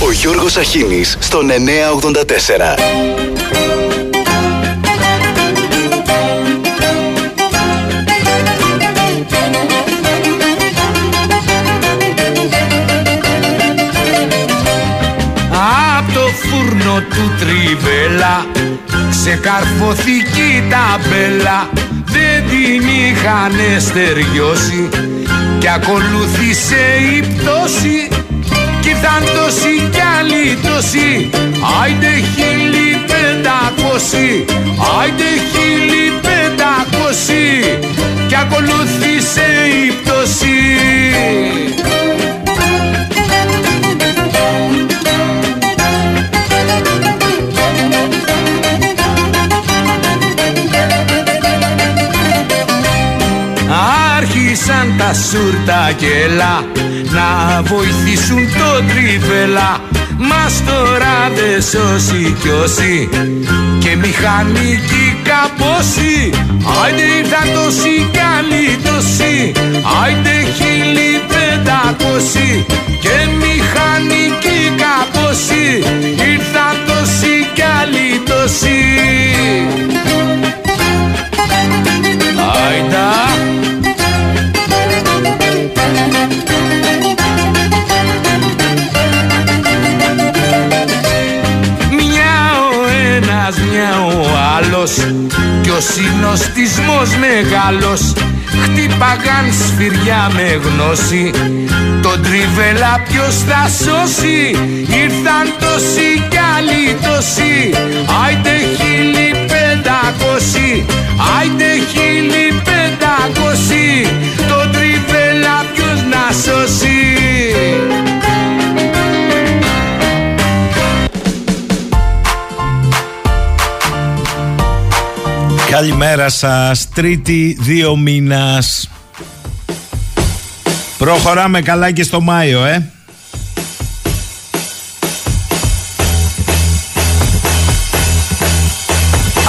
Ο Γιώργος Αχίνης στον 984. Απ' το φούρνο του τριβέλα Ξεκαρφωθήκη ταμπέλα Δεν την είχαν στεριώσει Κι ακολούθησε η πτώση Κι ήρθαν τόσοι κι άλλοι τόσοι Άιντε χίλιοι πεντακόσι. Άιντε χίλιοι πεντακόσι. Κι ακολούθησε η πτώση τα σούρτα κελά να βοηθήσουν το τριβελά Μας τώρα δε σώσει κι όσοι και μηχανικοί καπόσοι Άιντε ήρθαν τόσοι κι άλλοι τόσοι Άιντε χίλιοι πεντακόσοι και μηχανικοί καπόσοι Ήρθαν τόσοι κι άλλοι τόσοι Άιντα άλλος Κι ο συνοστισμός μεγάλος. Χτύπαγαν σφυριά με γνώση. Τον τριβελά ποιος θα σώσει. Ήρθαν τόσοι κι άλλοι τόσοι. Άιντε χίλιοι πεντακόσι. Άιντε χίλιοι πεντακόσι. Τον τριβελά ποιος να σώσει Καλημέρα σας, τρίτη δύο μήνας. Προχωράμε καλά και στο Μάιο, ε.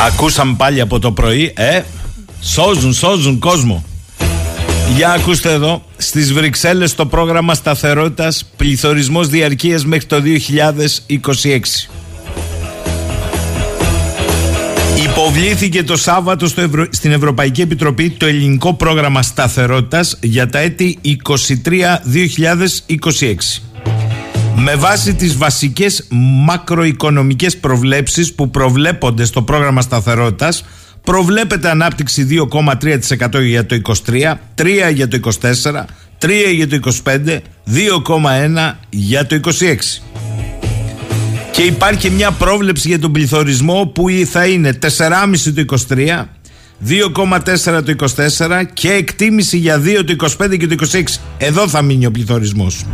Ακούσαμε πάλι από το πρωί, ε. Σώζουν, σώζουν κόσμο. Για ακούστε εδώ Στις Βρυξέλλες το πρόγραμμα σταθερότητας Πληθωρισμός διαρκείας μέχρι το 2026 Υποβλήθηκε το Σάββατο στο Ευρω... στην Ευρωπαϊκή Επιτροπή το ελληνικό πρόγραμμα σταθερότητας για τα έτη 23-2026. Με βάση τις βασικές μακροοικονομικές προβλέψεις που προβλέπονται στο πρόγραμμα σταθερότητας προβλέπεται ανάπτυξη 2,3% για το 23, 3 για το 24, 3 για το 25, 2,1 για το 26. Και υπάρχει μια πρόβλεψη για τον πληθωρισμό που θα είναι 4,5 το 23, 2,4 το 24 και εκτίμηση για 2 το 25 και το 26. Εδώ θα μείνει ο πληθωρισμός.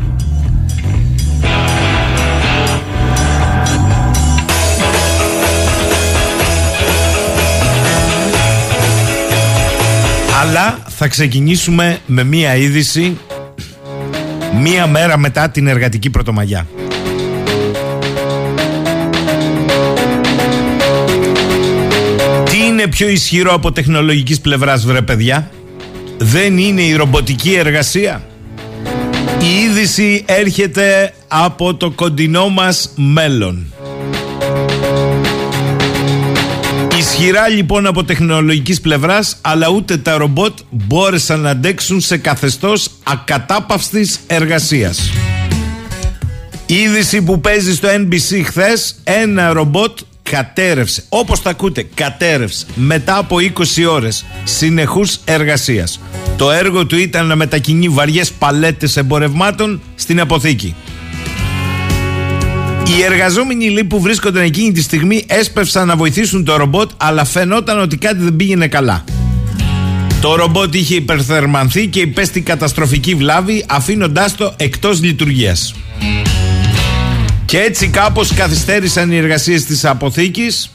Αλλά θα ξεκινήσουμε με μία είδηση μία μέρα μετά την εργατική πρωτομαγιά. Είναι πιο ισχυρό από τεχνολογικής πλευράς βρε παιδιά. Δεν είναι η ρομποτική εργασία. Η είδηση έρχεται από το κοντινό μας μέλλον. Ισχυρά λοιπόν από τεχνολογικής πλευράς αλλά ούτε τα ρομπότ μπόρεσαν να αντέξουν σε καθεστώς ακατάπαυστης εργασίας. Είδηση που παίζει στο NBC χθες ένα ρομπότ κατέρευσε, όπως τα ακούτε, κατέρευσε μετά από 20 ώρες συνεχούς εργασίας. Το έργο του ήταν να μετακινεί βαριές παλέτες εμπορευμάτων στην αποθήκη. Οι εργαζόμενοι λοιπόν που βρίσκονταν εκείνη τη στιγμή έσπευσαν να βοηθήσουν το ρομπότ, αλλά φαινόταν ότι κάτι δεν πήγαινε καλά. Το ρομπότ είχε υπερθερμανθεί και υπέστη καταστροφική βλάβη, αφήνοντάς το εκτός λειτουργίας. Και έτσι κάπως καθυστέρησαν οι εργασίες της αποθήκης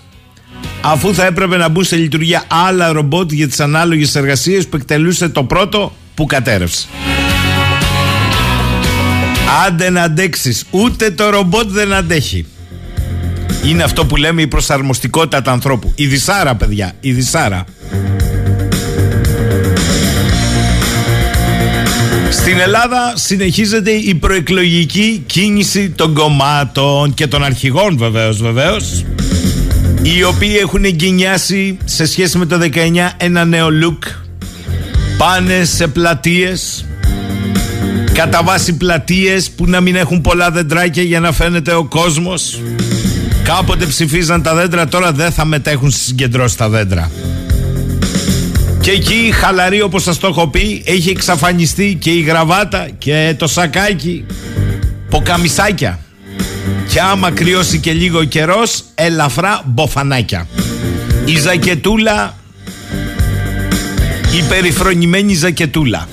αφού θα έπρεπε να μπουν σε λειτουργία άλλα ρομπότ για τις ανάλογες εργασίες που εκτελούσε το πρώτο που κατέρευσε. Άντε να αντέξεις, ούτε το ρομπότ δεν αντέχει. Είναι αυτό που λέμε η προσαρμοστικότητα του ανθρώπου. Η δυσάρα παιδιά, η δυσάρα. Στην Ελλάδα συνεχίζεται η προεκλογική κίνηση των κομμάτων και των αρχηγών βεβαίως βεβαίως οι οποίοι έχουν εγκαινιάσει σε σχέση με το 19 ένα νέο look. Πάνε σε πλατείες κατά βάση πλατείες που να μην έχουν πολλά δεντράκια για να φαίνεται ο κόσμος. Κάποτε ψηφίζαν τα δέντρα τώρα δεν θα μετέχουν στις συγκεντρώσεις τα δέντρα και εκεί χαλαρή όπως σας το έχω πει έχει εξαφανιστεί και η γραβάτα και το σακάκι. Ποκαμισάκια. Και άμα κρυώσει και λίγο καιρός ελαφρά μποφανάκια. Η ζακετούλα η περιφρονημένη ζακετούλα.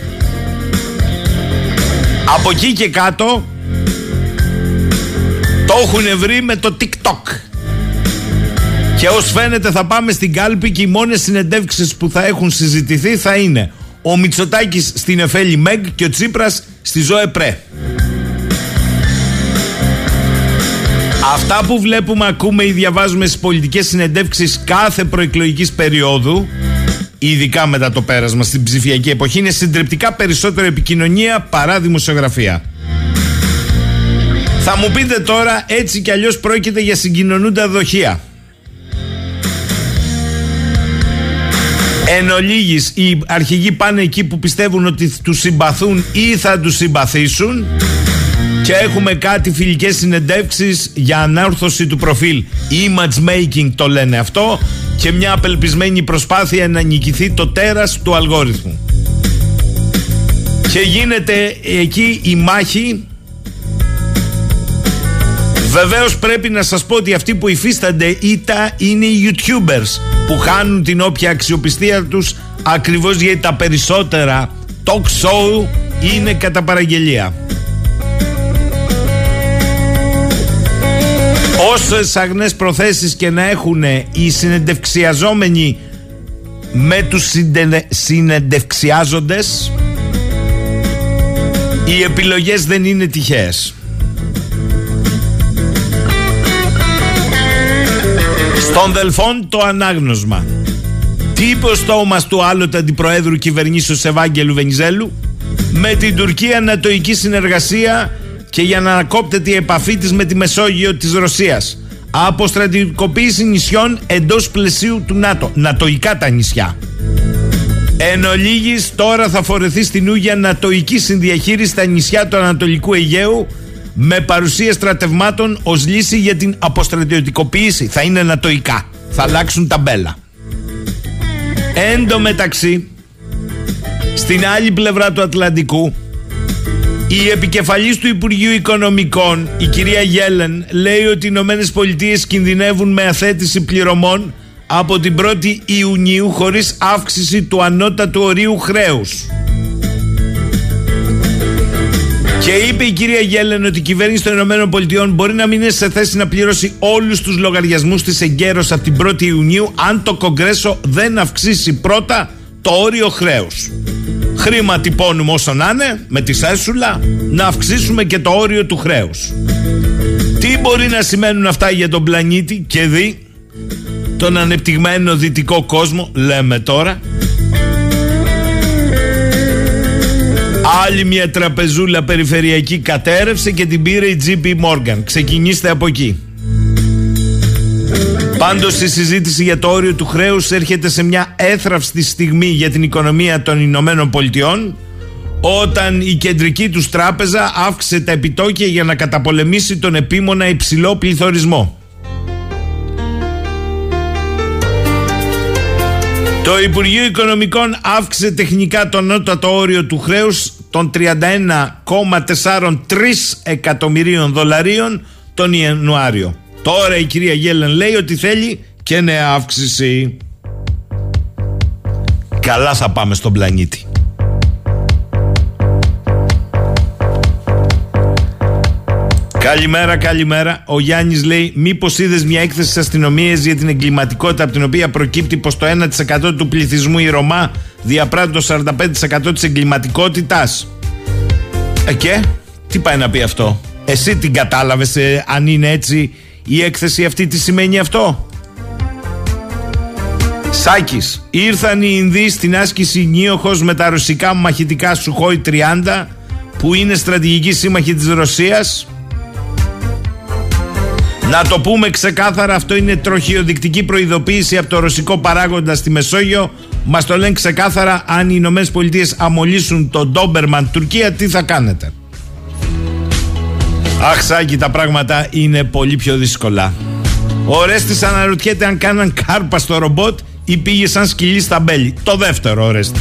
Από εκεί και κάτω το έχουν βρει με το TikTok και ως φαίνεται θα πάμε στην κάλπη και οι μόνες συνεντεύξεις που θα έχουν συζητηθεί θα είναι ο Μητσοτάκης στην Εφέλη Μεγ και ο Τσίπρας στη Ζώε Πρέ. Αυτά που βλέπουμε, ακούμε ή διαβάζουμε στις πολιτικές συνεντεύξεις κάθε προεκλογικής περίοδου ειδικά μετά το πέρασμα στην ψηφιακή εποχή είναι συντριπτικά περισσότερο επικοινωνία παρά δημοσιογραφία. Θα μου πείτε τώρα έτσι κι αλλιώς πρόκειται για συγκοινωνούντα δοχεία. Εν ολίγης, οι αρχηγοί πάνε εκεί που πιστεύουν ότι τους συμπαθούν ή θα τους συμπαθήσουν. Και έχουμε κάτι φιλικές συνεντεύξεις για ανάρθρωση του προφίλ. Image making το λένε αυτό. Και μια απελπισμένη προσπάθεια να νικηθεί το τέρας του αλγόριθμου. Και γίνεται εκεί η μάχη. Βεβαίως πρέπει να σας πω ότι αυτοί που υφίστανται ήττα είναι οι youtubers που χάνουν την όποια αξιοπιστία τους ακριβώς γιατί τα περισσότερα talk show είναι κατά παραγγελία. Όσες αγνές προθέσεις και να έχουν οι συνεντευξιαζόμενοι με τους συνεντευξιάζοντες οι επιλογές δεν είναι τυχαίες. Στον Δελφόν το ανάγνωσμα. Τι είπε ο στόμας του άλλοτε αντιπροέδρου κυβερνήσεως Ευάγγελου Βενιζέλου; Με την Τουρκία ανατοϊκή συνεργασία και για να ανακόπτεται η επαφή της με τη Μεσόγειο της Ρωσίας. Αποστρατικοποίηση νησιών εντός πλαισίου του ΝΑΤΟ. Νατοϊκά τα νησιά. Εν ολίγης, τώρα θα φορεθεί στην Ούγια νατοϊκή συνδιαχείριση στα νησιά του Ανατολικού Αιγαίου με παρουσία στρατευμάτων ως λύση για την αποστρατιωτικοποίηση. Θα είναι νατοϊκά. Θα αλλάξουν ταμπέλα. Εν τω μεταξύ, στην άλλη πλευρά του Ατλαντικού, η επικεφαλής του Υπουργείου Οικονομικών, η κυρία Γέλεν, λέει ότι οι Ηνωμένες Πολιτείες κινδυνεύουν με αθέτηση πληρωμών από την 1η Ιουνίου χωρίς αύξηση του ανώτατου ορίου χρέους. Και είπε η κυρία Γέλεν ότι η κυβέρνηση των Ηνωμένων Πολιτειών μπορεί να μην είναι σε θέση να πληρώσει όλους τους λογαριασμούς της εγκαίρως από την 1η Ιουνίου αν το Κογκρέσο δεν αυξήσει πρώτα το όριο χρέους. Χρήμα τυπώνουμε όσο να είναι, με τη σέσουλα, να αυξήσουμε και το όριο του χρέους. Τι μπορεί να σημαίνουν αυτά για τον πλανήτη και δει τον ανεπτυγμένο δυτικό κόσμο, λέμε τώρα. Άλλη μια τραπεζούλα περιφερειακή κατέρευσε και την πήρε η JP Morgan. Ξεκινήστε από εκεί. Πάντως η συζήτηση για το όριο του χρέους έρχεται σε μια έθραυστη στιγμή για την οικονομία των Ηνωμένων Πολιτειών όταν η κεντρική τους τράπεζα αύξησε τα επιτόκια για να καταπολεμήσει τον επίμονα υψηλό πληθωρισμό. Το Υπουργείο Οικονομικών αύξησε τεχνικά το νότατο όριο του χρέους των 31,43 εκατομμυρίων δολαρίων τον Ιανουάριο. Τώρα η κυρία Γέλεν λέει ότι θέλει και νέα αύξηση. Καλά θα πάμε στον πλανήτη. Καλημέρα, καλημέρα. Ο Γιάννης λέει: Μήπως είδες μια έκθεση στις αστυνομίες για την εγκληματικότητα από την οποία προκύπτει πως το 1% του πληθυσμού η Ρωμά διαπράττει το 45% της εγκληματικότητα. Ε, και; Τι πάει να πει αυτό; Εσύ την κατάλαβες, ε, αν είναι έτσι η έκθεση αυτή, τι σημαίνει αυτό; Σάκης. Ήρθαν οι Ινδοί στην άσκηση Νίοχο με τα ρωσικά μαχητικά Σουχόι 30 που είναι στρατηγική σύμμαχη της Ρωσίας. Να το πούμε ξεκάθαρα, αυτό είναι τροχιοδεικτική προειδοποίηση από το ρωσικό παράγοντα στη Μεσόγειο. Μας το λένε ξεκάθαρα, αν οι Ηνωμένες Πολιτείες αμολύσουν τον Ντόμπερμαν Τουρκία, τι θα κάνετε; Αχ, Σάκη, τα πράγματα είναι πολύ πιο δύσκολα. Ο Ρέστης αναρωτιέται αν κάναν κάρπα στο ρομπότ ή πήγε σαν σκυλί στα μπέλη. Το δεύτερο, ο Ρέστη.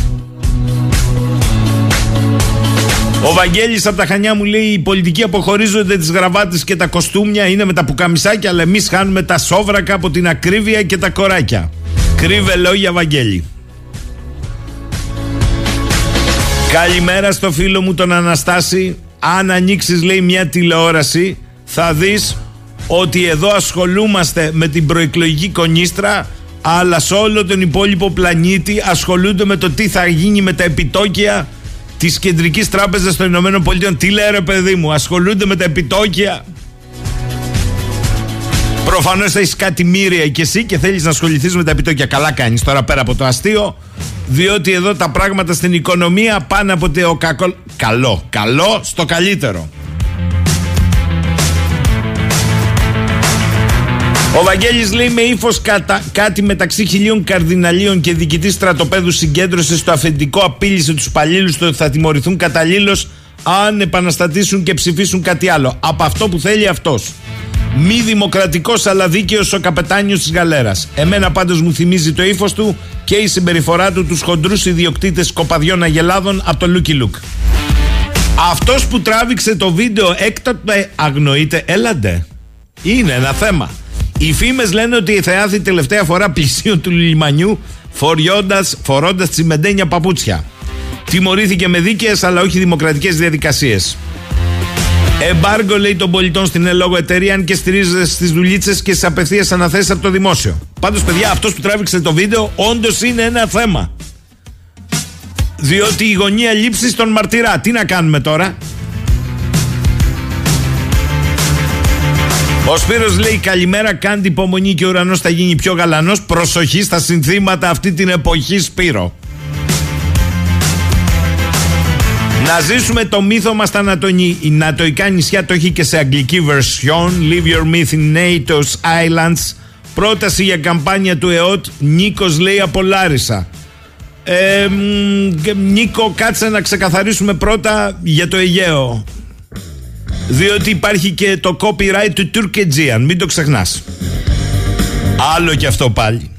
Ο Βαγγέλης από τα Χανιά μου λέει: Οι πολιτικοί αποχωρίζονται τις γραβάτες και τα κοστούμια, είναι με τα πουκαμισάκια, αλλά εμείς χάνουμε τα σόβρακα από την ακρίβεια και τα κοράκια. Κρύβε λόγια, Βαγγέλη. Καλημέρα στο φίλο μου τον Αναστάση. Αν ανοίξεις, λέει, μια τηλεόραση, θα δεις ότι εδώ ασχολούμαστε με την προεκλογική κονίστρα αλλά σε όλο τον υπόλοιπο πλανήτη ασχολούνται με το τι θα γίνει με τα επιτόκια της Κεντρικής Τράπεζας των Ηνωμένων Πολιτειών. Τι λέει ρε παιδί μου, ασχολούνται με τα επιτόκια; Προφανώς θα έχεις κάτι μύρια και εσύ και θέλεις να ασχοληθείς με τα επιτόκια. Καλά κάνεις τώρα πέρα από το αστείο, διότι εδώ τα πράγματα στην οικονομία πάνε από το κακό. Καλό, καλό στο καλύτερο. Ο Βαγγέλης λέει με ύφος κάτι μεταξύ χιλίων καρδιναλίων και διοικητής στρατοπέδου συγκέντρωσε στο αφεντικό, απείλησε τους υπαλλήλου ότι θα τιμωρηθούν καταλήλως αν επαναστατήσουν και ψηφίσουν κάτι άλλο. Από αυτό που θέλει αυτός. Μη δημοκρατικός αλλά δίκαιος ο καπετάνιος της γαλέρας. Εμένα πάντως μου θυμίζει το ύφος του και η συμπεριφορά του τους χοντρούς ιδιοκτήτες κοπαδιών αγελάδων από το Λούκι Λουκ. Αυτός που τράβηξε το βίντεο έκτοτε αγνοείται. Έλα ντε. Είναι ένα θέμα. Οι φήμες λένε ότι εθεάθη τελευταία φορά πλησίον του λιμανιού φορώντας, φορώντας τσιμεντένια παπούτσια. Τιμωρήθηκε με δίκαιες αλλά όχι δημοκρατικές διαδικασίες. Εμπάργκο λέει των πολιτών στην εν λόγω εταιρεία αν και στηρίζεται στις δουλίτσες και στις απευθείας αναθέσεις από το δημόσιο. Πάντως, παιδιά, αυτός που τράβηξε το βίντεο όντως είναι ένα θέμα. Διότι η γωνία λήψης των μαρτυρά. Τι να κάνουμε τώρα; Ο Σπύρος λέει καλημέρα, κάντε υπομονή και ο ουρανός θα γίνει πιο γαλανός. Προσοχή στα συνθήματα αυτή την εποχή Σπύρο. Να ζήσουμε το μύθο μας στα Ανατονή. Η Νατοϊκά νησιά το έχει και σε αγγλική version. Leave your myth in NATO's islands. Πρόταση για καμπάνια του ΕΟΤ. Νίκος λέει από Λάρισα. Ε, Νίκο, κάτσε να ξεκαθαρίσουμε πρώτα για το Αιγαίο. Διότι υπάρχει και το copyright του Τουρκετζίαν. Μην το ξεχνάς. Άλλο και αυτό πάλι.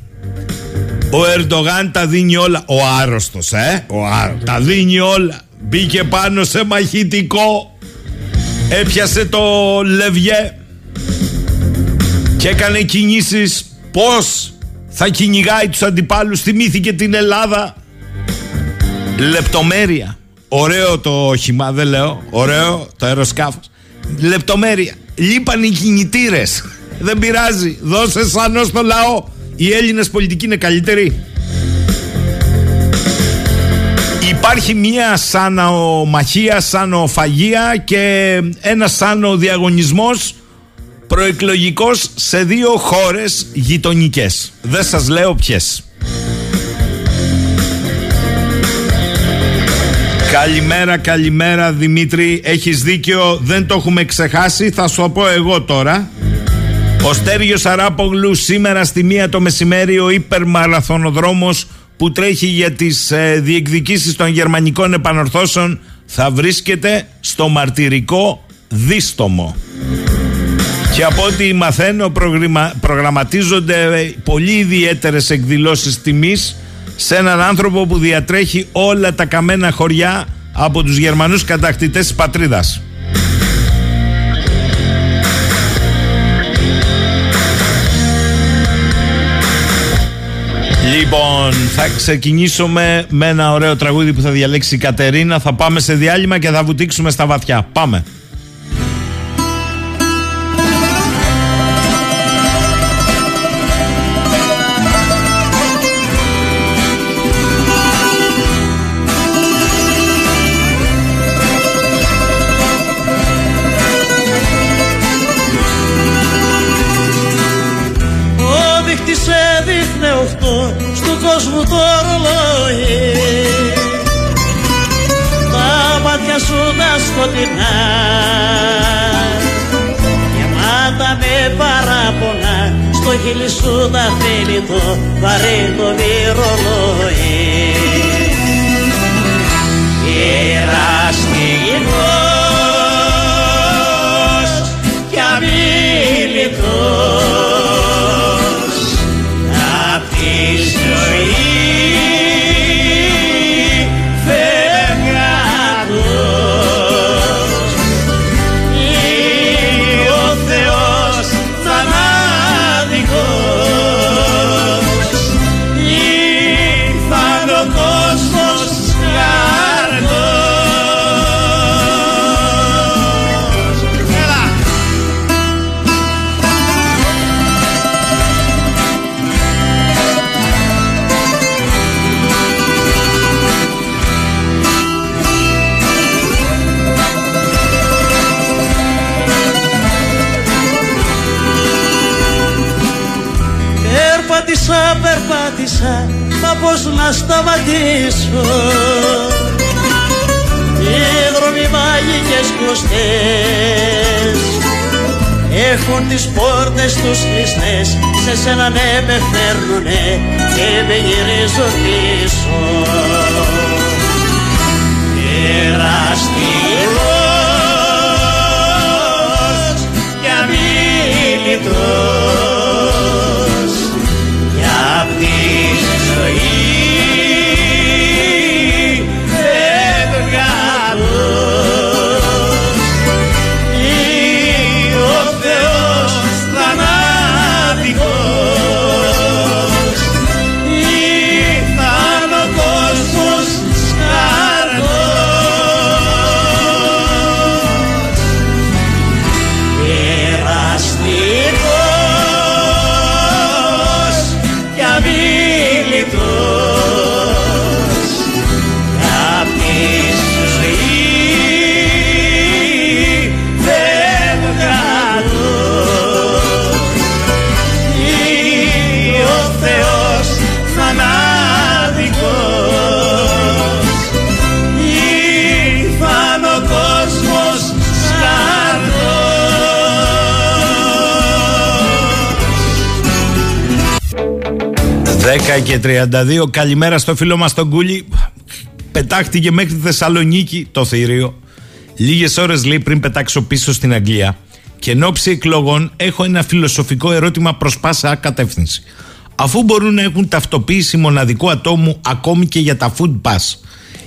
Ο Ερντογάν τα δίνει όλα. Ο άρρωστος, ε. Ο άρρωστος. Τα δίνει όλα. Μπήκε πάνω σε μαχητικό. Έπιασε το λεβιέ. Και έκανε κινήσεις πώς θα κυνηγάει τους αντιπάλους. Θυμήθηκε την Ελλάδα. Λεπτομέρεια. Ωραίο το όχημα, δεν λέω. Ωραίο το αεροσκάφος. Λεπτομέρεια. Λείπαν οι κινητήρες. Δεν πειράζει. Δώσε σαν στο λαό. Οι Έλληνες πολιτικοί είναι καλύτεροι. Υπάρχει μια σαναομαχία, σανοφαγία και ένα σάνο διαγωνισμός προεκλογικός σε δύο χώρες γειτονικές. Δεν σας λέω ποιες. Καλημέρα, καλημέρα Δημήτρη. Έχεις δίκιο, δεν το έχουμε ξεχάσει. Θα σου πω εγώ τώρα. Ο Στέργιος Αράπογλου σήμερα στη μία το μεσημέρι ο υπερμαραθωνοδρόμος που τρέχει για τις ε, διεκδικήσεις των γερμανικών επανορθώσεων θα βρίσκεται στο μαρτυρικό δίστομο. Και από ό,τι μαθαίνω προγραμματίζονται πολύ ιδιαίτερες εκδηλώσεις τιμής σε έναν άνθρωπο που διατρέχει όλα τα καμένα χωριά από τους Γερμανούς κατακτητές της πατρίδας. Λοιπόν, θα ξεκινήσουμε με ένα ωραίο τραγούδι που θα διαλέξει η Κατερίνα. Θα πάμε σε διάλειμμα και θα βουτήξουμε στα βαθιά. Πάμε. Τις πόρτες τους κλειστές Σε σένα ναι με φέρνουνε και με γυρίζουν πίσω 10 και 32. Καλημέρα στο φίλο μας τον Κούλι. Πετάχτηκε μέχρι τη Θεσσαλονίκη το θηρίο. Λίγες ώρες λέει πριν πετάξω πίσω στην Αγγλία. Και εν ώψη εκλογών έχω ένα φιλοσοφικό ερώτημα προς πάσα κατεύθυνση. Αφού μπορούν να έχουν ταυτοποίηση μοναδικού ατόμου ακόμη και για τα food pass,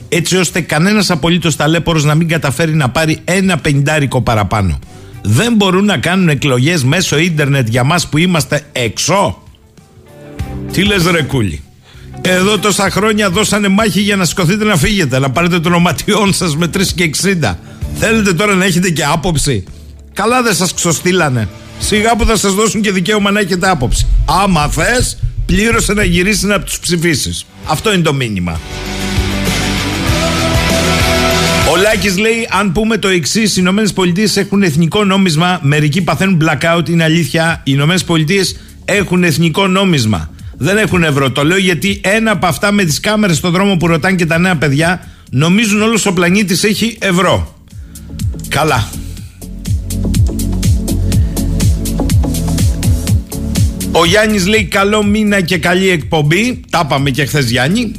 έτσι ώστε κανένας απολύτως ταλέπορος να μην καταφέρει να πάρει ένα πεντάρικο παραπάνω, δεν μπορούν να κάνουν εκλογές μέσω ίντερνετ για μας που είμαστε έξω. Τι λες ρε κούλι; Εδώ τόσα χρόνια δώσανε μάχη για να σηκωθείτε να φύγετε Να πάρετε τον οματιόν σας με 3 και 60 Θέλετε τώρα να έχετε και άποψη; Καλά δεν σας ξοστήλανε Σιγά που θα σας δώσουν και δικαίωμα να έχετε άποψη Άμα θες πλήρωσε να γυρίσει να τους ψηφίσεις Αυτό είναι το μήνυμα ο Λάκης λέει: Αν πούμε το εξής, οι Ηνωμένες Πολιτείες έχουν εθνικό νόμισμα. Μερικοί παθαίνουν blackout, είναι αλήθεια. Οι Ηνωμένες Πολιτείες έχουν εθνικό νόμισμα. Δεν έχουν ευρώ. Το λέω γιατί ένα από αυτά με τις κάμερες στον δρόμο που ρωτάνε και τα νέα παιδιά νομίζουν όλος ο πλανήτης έχει ευρώ. Καλά. Ο Γιάννης λέει καλό μήνα και καλή εκπομπή. Τα είπαμε και χθες Γιάννη.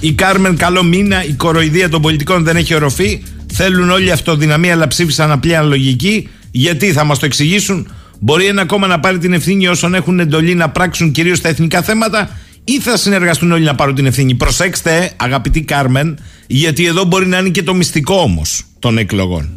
Η Κάρμεν καλό μήνα. Η κοροϊδία των πολιτικών δεν έχει οροφή. Θέλουν όλη αυτοδυναμία αλλά ψήφισαν απλή αναλογική. Γιατί θα μας το εξηγήσουν. Μπορεί ένα κόμμα να πάρει την ευθύνη όσων έχουν εντολή να πράξουν κυρίως τα εθνικά θέματα ή θα συνεργαστούν όλοι να πάρουν την ευθύνη. Προσέξτε, αγαπητή Κάρμεν, γιατί εδώ μπορεί να είναι και το μυστικό όμως των εκλογών.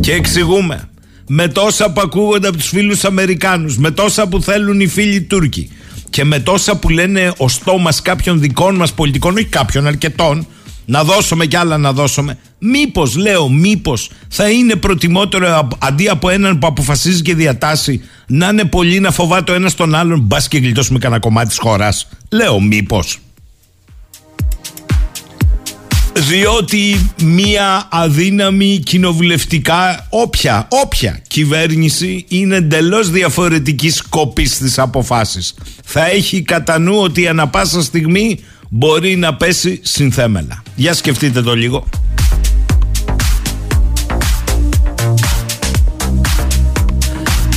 Και εξηγούμε. Με τόσα που ακούγονται από τους φίλους Αμερικάνους, με τόσα που θέλουν οι φίλοι Τούρκοι και με τόσα που λένε ο στόμας κάποιων δικών μας πολιτικών, όχι κάποιων, αρκετών, να δώσουμε κι άλλα να δώσουμε. Μήπως, λέω, μήπως θα είναι προτιμότερο αντί από έναν που αποφασίζει και διατάσσει να είναι πολύ να φοβάται ο ένας τον άλλον, μπας και γλιτώσουμε κανένα κομμάτι της χώρας. Λέω, μήπως. διότι μία αδύναμη κοινοβουλευτικά όποια, όποια κυβέρνηση είναι εντελώς διαφορετική σκοπής στις αποφάσεις. Θα έχει κατά νου ότι ανα πάσα στιγμή μπορεί να πέσει συνθέμελα. Για σκεφτείτε το λίγο.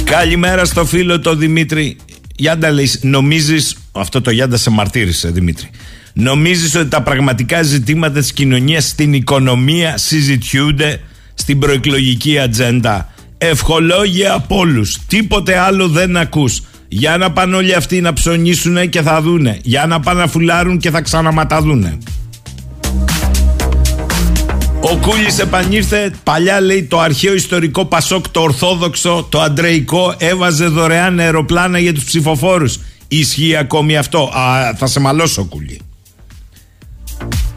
Καλημέρα στο φίλο το Δημήτρη. Γιάντα λέει, νομίζεις, αυτό το Γιάντα σε μαρτύρησε Δημήτρη. Νομίζεις ότι τα πραγματικά ζητήματα της κοινωνίας στην οικονομία συζητιούνται στην προεκλογική ατζέντα. Ευχολόγια από όλους. Τίποτε άλλο δεν ακούς. Για να πάνε όλοι αυτοί να ψωνίσουν και θα δούνε. Για να πάνε να φουλάρουν και θα ξαναματαδούνε. Ο Κούλης επανήρθε. Παλιά λέει το αρχαίο ιστορικό Πασόκ, το Ορθόδοξο, το Αντρεϊκό έβαζε δωρεάν αεροπλάνα για τους ψηφοφόρους. Ισχύει ακόμη αυτό. Α, θα σε μαλώσω, Κούλη.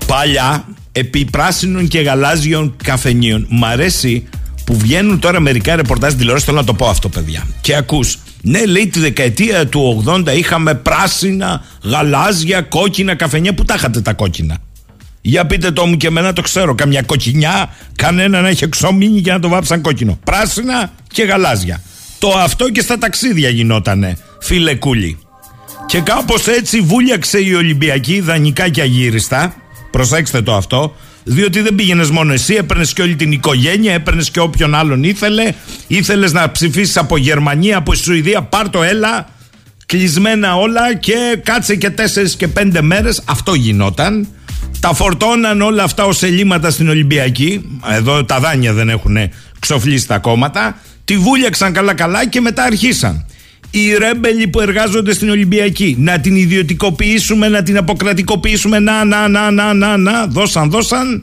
Παλιά, επί πράσινων και γαλάζιων καφενείων, μ' αρέσει που βγαίνουν τώρα μερικά ρεπορτάζ τηλεόραση. Θέλω να το πω αυτό, παιδιά. Και ακούς. Ναι, λέει τη δεκαετία του 80 είχαμε πράσινα, γαλάζια, κόκκινα καφενεία. Πού τα είχατε τα κόκκινα; Για πείτε το μου και εμένα το ξέρω. Καμιά κοκκινιά, κανένα να έχει εξομείνει για να το βάψαν κόκκινο. Πράσινα και γαλάζια. Το αυτό και στα ταξίδια γινότανε, φίλε Κούλη. Και κάπως έτσι βούλιαξε η Ολυμπιακή δανεικά και αγύριστα. Προσέξτε το αυτό. Διότι δεν πήγαινες μόνο εσύ, έπαιρνες και όλη την οικογένεια, έπαιρνες και όποιον άλλον ήθελε. Ήθελες να ψηφίσεις από Γερμανία, από Σουηδία, πάρ το έλα. Κλεισμένα όλα και κάτσε και τέσσερις και πέντε μέρες. Αυτό γινόταν. Τα φορτώναν όλα αυτά ως ελλείμματα στην Ολυμπιακή. Εδώ τα δάνεια δεν έχουν ξοφλήσει τα κόμματα. Τη βούλιαξαν καλά-καλά και μετά αρχίσαν. Οι ρέμπελοι που εργάζονται στην Ολυμπιακή να την ιδιωτικοποιήσουμε, να την αποκρατικοποιήσουμε. Να, να, να, να, να, να. Δώσαν, δώσαν.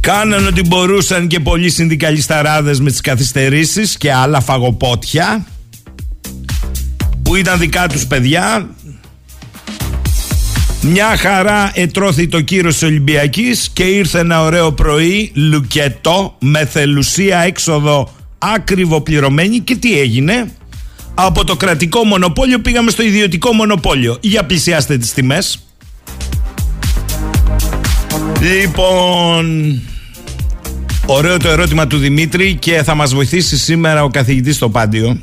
Κάναν ότι μπορούσαν και πολλοί συνδικαλισταράδες με τις καθυστερήσεις και άλλα φαγοπότια που ήταν δικά τους παιδιά μια χαρά ετρώθη το κύρος της Ολυμπιακής και ήρθε ένα ωραίο πρωί λουκετό με θελουσία έξοδο άκριβο πληρωμένη. Και τι έγινε; Από το κρατικό μονοπόλιο πήγαμε στο ιδιωτικό μονοπόλιο. Για πλησιάστε τις τιμές. Λοιπόν Ωραίο το ερώτημα του Δημήτρη και θα μας βοηθήσει σήμερα ο καθηγητής στο Πάντιο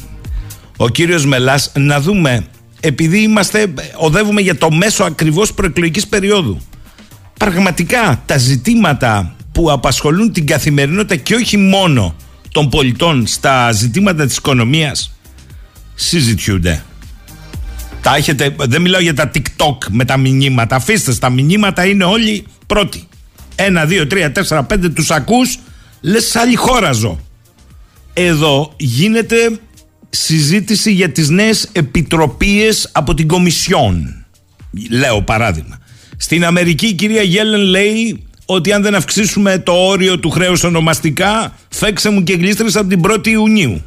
ο κύριος Μελάς να δούμε επειδή είμαστε, οδεύουμε για το μέσο ακριβώς προεκλογικής περίοδου. Πραγματικά τα ζητήματα που απασχολούν την καθημερινότητα και όχι μόνο των πολιτών στα ζητήματα της οικονομίας συζητιούνται. Τα έχετε, δεν μιλάω για τα TikTok με τα μηνύματα. Αφήστε, τα μηνύματα είναι όλοι πρώτοι. Ένα, δύο, τρία, τέσσερα, πέντε τους ακούς, λες άλλη χώρα ζω. Εδώ γίνεται συζήτηση για τις νέες επιτροπίες από την Κομισιόν. Λέω παράδειγμα. Στην Αμερική η κυρία Γέλεν λέει ότι αν δεν αυξήσουμε το όριο του χρέους ονομαστικά φέξε μου και γλίστρες από την 1η Ιουνίου.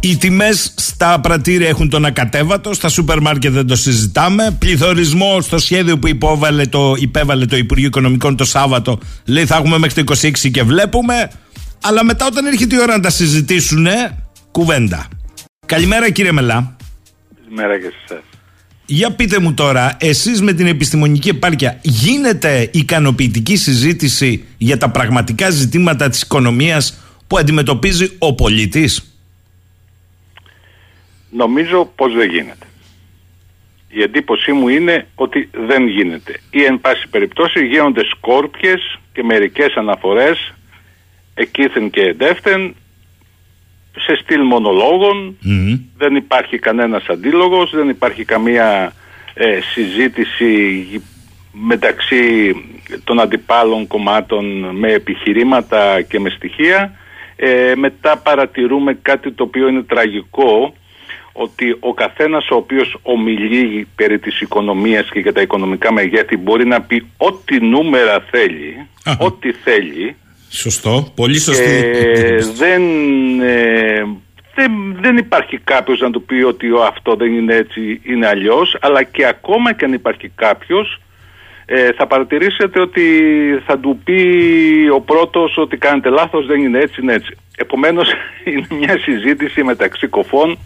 Οι τιμές στα πρατήρια έχουν τον ακατέβατο, στα σούπερ μάρκετ δεν το συζητάμε. Πληθωρισμό στο σχέδιο που υπόβαλε το, υπέβαλε το Υπουργείο Οικονομικών το Σάββατο λέει θα έχουμε μέχρι το 26 και βλέπουμε. Αλλά μετά όταν έρχεται η ώρα να τα συζητήσουν, κουβέντα. Καλημέρα κύριε Μελά. Καλημέρα και σε εσάς. Για πείτε μου τώρα, εσείς με την επιστημονική επάρκεια γίνεται ικανοποιητική συζήτηση για τα πραγματικά ζητήματα της οικονομίας που αντιμετωπίζει ο πολίτης; Νομίζω πως δεν γίνεται. Η εντύπωσή μου είναι ότι δεν γίνεται. Ή εν πάση περιπτώσει γίνονται σκόρπιες και μερικές αναφορές εκείθεν και εντεύθεν σε στυλ μονολόγων, δεν υπάρχει κανένας αντίλογος, δεν υπάρχει καμία ε, συζήτηση μεταξύ των αντιπάλων κομμάτων με επιχειρήματα και με στοιχεία. Ε, μετά παρατηρούμε κάτι το οποίο είναι τραγικό, ότι ο καθένας ο οποίος ομιλεί περί της οικονομίας και για τα οικονομικά μεγέθη μπορεί να πει ό,τι νούμερα θέλει, ό,τι θέλει, Σωστό, πολύ σωστή. Ε, δεν, ε, δεν, δεν υπάρχει κάποιος να του πει ότι αυτό δεν είναι έτσι, είναι αλλιώς, αλλά και ακόμα και αν υπάρχει κάποιος, ε, θα παρατηρήσετε ότι θα του πει ο πρώτος ότι κάνετε λάθος, δεν είναι έτσι, είναι έτσι. Επομένως είναι μια συζήτηση μεταξύ κοφών,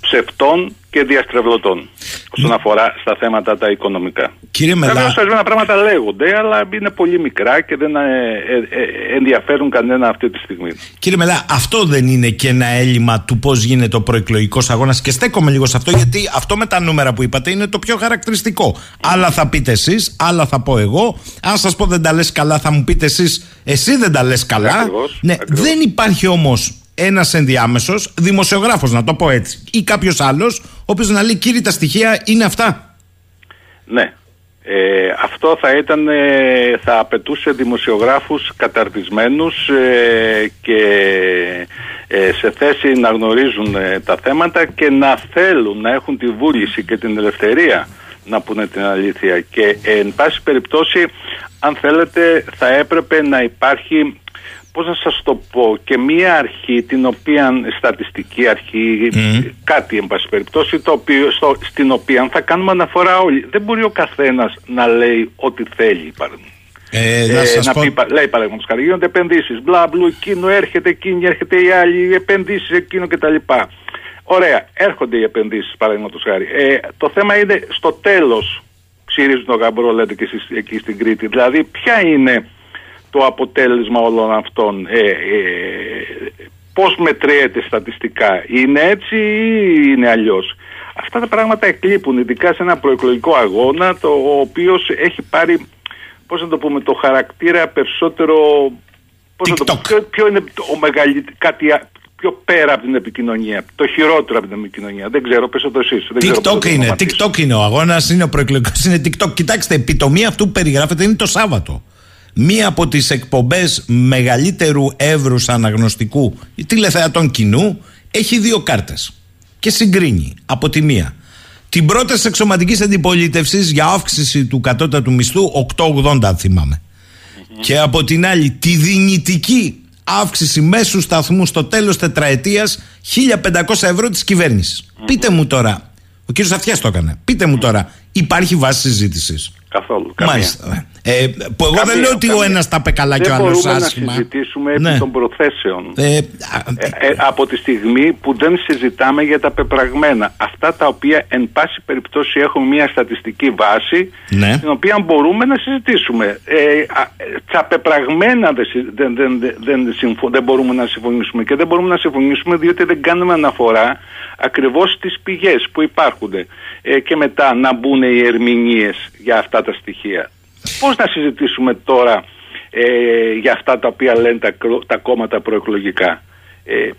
ψευτών και διαστρεβλωτών. όσον αφορά στα θέματα τα οικονομικά. Κύριε Μελά. Βέβαια, ορισμένα πράγματα λέγονται, αλλά είναι πολύ μικρά και δεν ε, ε, ε, ενδιαφέρουν κανένα αυτή τη στιγμή. Κύριε Μελά, αυτό δεν είναι και ένα έλλειμμα του πώς γίνεται ο προεκλογικός αγώνας; Και στέκομαι λίγο σε αυτό, γιατί αυτό με τα νούμερα που είπατε είναι το πιο χαρακτηριστικό. Άλλα θα πείτε εσείς, άλλα θα πω εγώ. Αν σας πω δεν τα λες καλά, θα μου πείτε εσείς, εσύ δεν τα λες καλά. Ακριβώς, ναι, ακριβώς. δεν υπάρχει όμως ένας ενδιάμεσος, δημοσιογράφος να το πω έτσι, ή κάποιος άλλος, ο οποίος να λέει κύριε τα στοιχεία είναι αυτά. Ναι. Ε, αυτό θα ήταν, ε, θα απαιτούσε δημοσιογράφους καταρτισμένους ε, και ε, σε θέση να γνωρίζουν ε, τα θέματα και να θέλουν να έχουν τη βούληση και την ελευθερία να πούνε την αλήθεια και ε, εν πάση περιπτώσει αν θέλετε θα έπρεπε να υπάρχει πώς να σας το πω και μία αρχή την οποία στατιστική αρχή κάτι εν πάση περιπτώσει το οποίο, στο, στην οποία θα κάνουμε αναφορά όλοι δεν μπορεί ο καθένας να λέει ό,τι θέλει παραδείγματος. Ε, Ε, να σας να πω... πει, πα- λέει παραδείγματος χάρη, γίνονται επενδύσεις. Μπλα μπλου, εκείνο έρχεται, εκείνη έρχεται η άλλη, επενδύσεις, εκείνο κτλ. Ωραία, έρχονται οι επενδύσεις, παραδείγματος χάρη. Ε, το θέμα είναι στο τέλος, ξυρίζουν το γαμπρό, λέτε και εσείς εκεί στην Κρήτη. Δηλαδή, ποια είναι το αποτέλεσμα όλων αυτών. Ε, ε, πώς μετριέται στατιστικά. Είναι έτσι ή είναι αλλιώς. Αυτά τα πράγματα εκλείπουν, ειδικά σε ένα προεκλογικό αγώνα, το ο οποίος έχει πάρει, πώς να το πούμε, το χαρακτήρα περισσότερο... Πώς να το πούμε, TikTok. ποιο, ποιο είναι το- ο μεγαλύτερο, κάτι α- πιο πέρα από την επικοινωνία, το χειρότερο από την επικοινωνία. Δεν ξέρω, πες το εσείς. Δεν ξέρω πώς θα TikTok το είναι, ονοματίσω. TikTok είναι ο αγώνας, είναι ο προεκλογικός, είναι TikTok. Κοιτάξτε, επιτομή αυτού που περιγράφεται είναι το Σάββατο. Μία από τις εκπομπές μεγαλύτερου εύρους αναγνωστικού τηλεθεατών κοινού έχει δύο κάρτες. Και συγκρίνει από τη μία την πρόταση εξωματικής αντιπολίτευσης για αύξηση του κατώτατου μισθού 8,80 αν θυμάμαι. Και από την άλλη τη δυνητική αύξηση μέσου σταθμού στο τέλος τετραετίας 1500 ευρώ της κυβέρνησης. Πείτε μου τώρα, ο κύριος Αυτιάς το έκανε, πείτε μου τώρα, υπάρχει βάση συζήτησης; Καθόλου. καμία. Μάλιστα. Ε, που εγώ δεν Καμία, λέω ότι ο καμία. ένας τα είπε καλά και ο Δεν άλλος μπορούμε άσχημα. να συζητήσουμε επί Ναι. των προθέσεων. Ε, α, Ε, ε, από τη στιγμή που δεν συζητάμε για τα πεπραγμένα. Αυτά τα οποία εν πάση περιπτώσει έχουν μια στατιστική βάση Ναι. την οποία μπορούμε να συζητήσουμε. Ε, α, ε, τα πεπραγμένα δεν, συ- δεν, δεν, δεν, δεν, συμφω- δεν μπορούμε να συμφωνήσουμε και δεν μπορούμε να συμφωνήσουμε διότι δεν κάνουμε αναφορά ακριβώς στις πηγές που υπάρχουν ε, και μετά να μπουν οι ερμηνείες για αυτά τα στοιχεία. Πώς να συζητήσουμε τώρα ε, για αυτά τα οποία λένε τα, κρό- τα κόμματα προεκλογικά; Ε,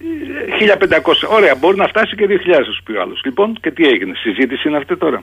1500, ωραία, μπορεί να φτάσει και 2000, σου πει ο άλλος. Λοιπόν, και τι έγινε, συζήτηση είναι αυτή τώρα.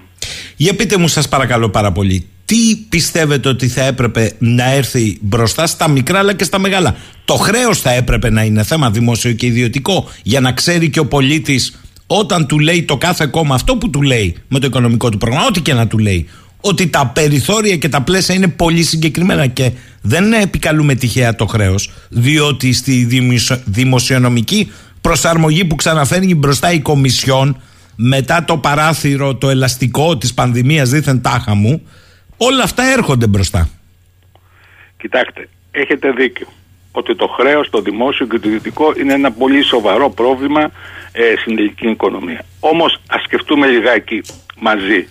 Για πείτε μου σας παρακαλώ πάρα πολύ Τι πιστεύετε ότι θα έπρεπε να έρθει μπροστά στα μικρά αλλά και στα μεγάλα; Το χρέος θα έπρεπε να είναι θέμα δημόσιο και ιδιωτικό Για να ξέρει και ο πολίτης όταν του λέει το κάθε κόμμα αυτό που του λέει με το οικονομικό του πρόγραμμα Ό,τι και να του λέει ότι τα περιθώρια και τα πλαίσια είναι πολύ συγκεκριμένα και δεν επικαλούμε τυχαία το χρέος διότι στη δημοσιο- δημοσιονομική προσαρμογή που ξαναφέρνει μπροστά η Κομισιόν μετά το παράθυρο το ελαστικό της πανδημίας δίθεν τάχα μου όλα αυτά έρχονται μπροστά. Κοιτάξτε, έχετε δίκιο ότι το χρέος, το δημόσιο και το ιδιωτικό είναι ένα πολύ σοβαρό πρόβλημα ε, στην ελληνική οικονομία. Όμως ας σκεφτούμε λιγάκι μαζί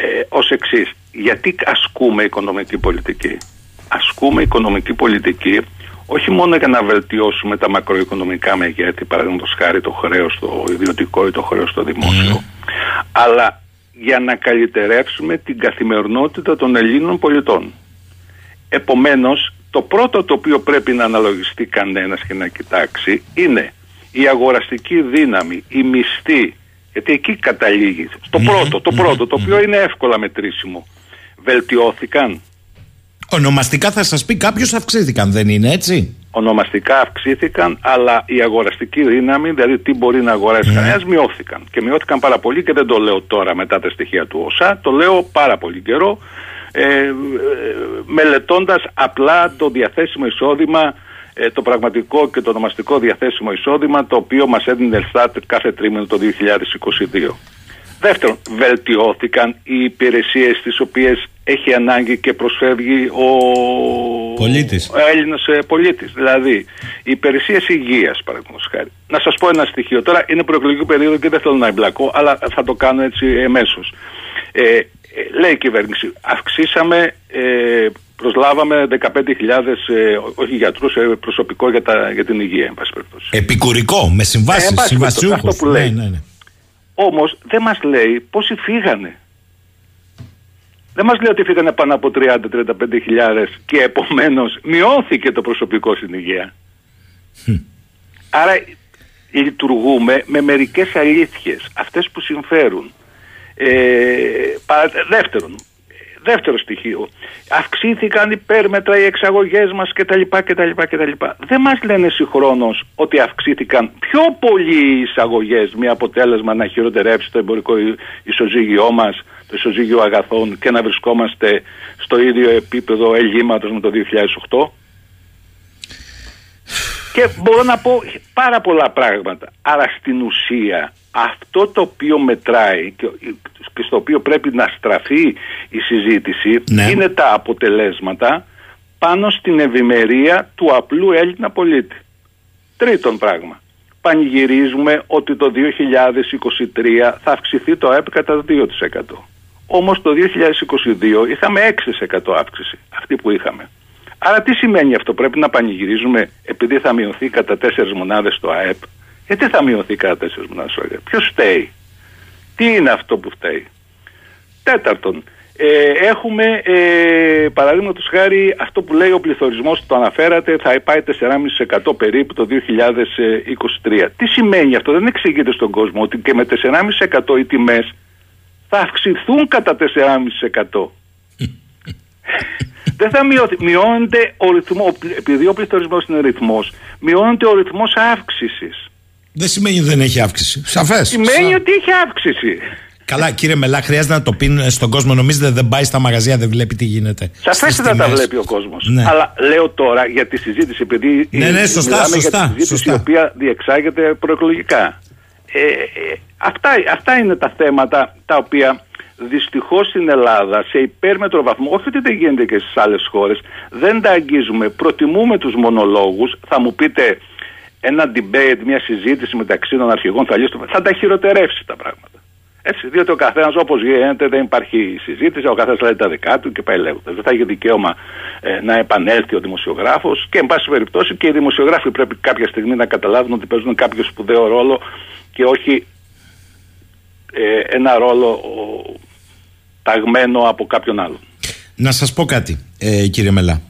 ε, ως εξής. Γιατί ασκούμε οικονομική πολιτική; Ασκούμε οικονομική πολιτική όχι μόνο για να βελτιώσουμε τα μακροοικονομικά μεγέθη, παραδείγματος χάρη το χρέος το ιδιωτικό ή το χρέος το δημόσιο, αλλά για να καλυτερεύσουμε την καθημερινότητα των Ελλήνων πολιτών. Επομένως, το πρώτο το οποίο πρέπει να αναλογιστεί κανένας και να κοιτάξει είναι η αγοραστική δύναμη, η μισθή, γιατί εκεί καταλήγει. Το πρώτο, το πρώτο, το οποίο είναι εύκολα μετρήσιμο. Βελτιώθηκαν, Ονομαστικά θα σας πει κάποιος αυξήθηκαν δεν είναι έτσι; ονομαστικά αυξήθηκαν, αλλά η αγοραστική δύναμη, δηλαδή τι μπορεί να αγοράσει κανένας, μειώθηκαν. Και μειώθηκαν πάρα πολύ και δεν το λέω τώρα μετά τα στοιχεία του ΩΣΑ, το λέω πάρα πολύ καιρό, ε, ε, μελετώντας απλά το διαθέσιμο εισόδημα, ε, το πραγματικό και το ονομαστικό διαθέσιμο εισόδημα, το οποίο μας έδινε η Ελστάτ κάθε τρίμηνο το 2022. Δεύτερον, βελτιώθηκαν οι υπηρεσίες τις οποίες έχει ανάγκη και προσφεύγει ο, Πολίτης. ο Έλληνας ε, πολίτης. Δηλαδή, οι υπηρεσίες υγείας, παραδείγματος χάρη. Να σας πω ένα στοιχείο. Τώρα είναι προεκλογική περίοδο και δεν θέλω να εμπλακώ, αλλά θα το κάνω έτσι εμέσως. Ε, ε, λέει η κυβέρνηση, αυξήσαμε, ε, προσλάβαμε 15.000, ε, όχι γιατρούς, ε, προσωπικό για, τα, για την υγεία, εν πάση περιπτώσει. Επικουρικό, με Ε, συμβάσει, εν πάση περιπτώσει, συμβασιούχους. αυτό που λέει. Ναι, ναι, ναι. Όμως δεν μας λέει πόσοι φύγανε. Δεν μας λέει ότι φύγανε πάνω από 30-35 χιλιάδες και επομένως μειώθηκε το προσωπικό στην υγεία. Άρα λειτουργούμε με μερικές αλήθειες, αυτές που συμφέρουν. Ε, παρα- δεύτερον, δεύτερο στοιχείο, αυξήθηκαν υπέρμετρα οι εξαγωγές μας κτλ. κτλ, κτλ. Δεν μας λένε συγχρόνως ότι αυξήθηκαν πιο πολύ οι εισαγωγές με αποτέλεσμα να χειροτερεύσει το εμπορικό ι- ισοζύγιό μας, το ισοζύγιο αγαθών και να βρισκόμαστε στο ίδιο επίπεδο ελλείμματος με το 2008. Και μπορώ να πω πάρα πολλά πράγματα. Άρα στην ουσία αυτό το οποίο μετράει και και στο οποίο πρέπει να στραφεί η συζήτηση Ναι. είναι τα αποτελέσματα πάνω στην ευημερία του απλού Έλληνα πολίτη. Τρίτον πράγμα. Πανηγυρίζουμε ότι το 2023 θα αυξηθεί το ΑΕΠ κατά 2%. Όμως το 2022 είχαμε 6% αύξηση, αυτή που είχαμε. Άρα τι σημαίνει αυτό, πρέπει να πανηγυρίζουμε επειδή θα μειωθεί κατά 4 μονάδες το ΑΕΠ; Γιατί θα μειωθεί κατά 4 μονάδες το ΑΕΠ, ποιος φταίει, τι είναι αυτό που φταίει; Τέταρτον, ε, έχουμε ε, παραδείγματος χάρη αυτό που λέει ο πληθωρισμός, το αναφέρατε, θα πάει 4,5% περίπου το 2023. Τι σημαίνει αυτό, δεν εξηγείται στον κόσμο ότι και με 4,5% οι τιμές θα αυξηθούν κατά 4,5%. Δεν θα μειωθεί. Μειώνεται ο ρυθμό, επειδή ο πληθωρισμός είναι ρυθμός, μειώνεται ο ρυθμός αύξησης. Δεν σημαίνει ότι δεν έχει αύξηση. Σαφές. Σημαίνει ότι έχει αύξηση. Καλά, κύριε Μελά, χρειάζεται να το πει στον κόσμο. Νομίζετε δεν πάει στα μαγαζιά, δεν βλέπει τι γίνεται. Σαφέστατα Στις τα τιμές. βλέπει ο κόσμος. Ναι. Αλλά λέω τώρα για τη συζήτηση, επειδή Ναι, ναι, σωστά, μιλάμε σωστά, για τη συζήτηση σωστά. η οποία διεξάγεται προεκλογικά. Ε, ε, αυτά, αυτά είναι τα θέματα τα οποία δυστυχώς στην Ελλάδα σε υπέρμετρο βαθμό, όχι ότι δεν γίνεται και στις άλλες χώρες, δεν τα αγγίζουμε. Προτιμούμε τους μονολόγους, θα μου πείτε ένα debate, μια συζήτηση μεταξύ των αρχηγών θα λύσουμε, θα τα χειροτερεύσει τα πράγματα. Έτσι, διότι ο καθένας όπως γίνεται δεν υπάρχει συζήτηση, ο καθένας λέει τα δικά του και πάει λέγοντας. Δεν θα έχει δικαίωμα ε, να επανέλθει ο δημοσιογράφος και, εν πάση περιπτώσει, και οι δημοσιογράφοι πρέπει κάποια στιγμή να καταλάβουν ότι παίζουν κάποιο σπουδαίο ρόλο και όχι ε, ένα ρόλο ο, ταγμένο από κάποιον άλλον. Να σας πω κάτι, ε, κύριε Μελά.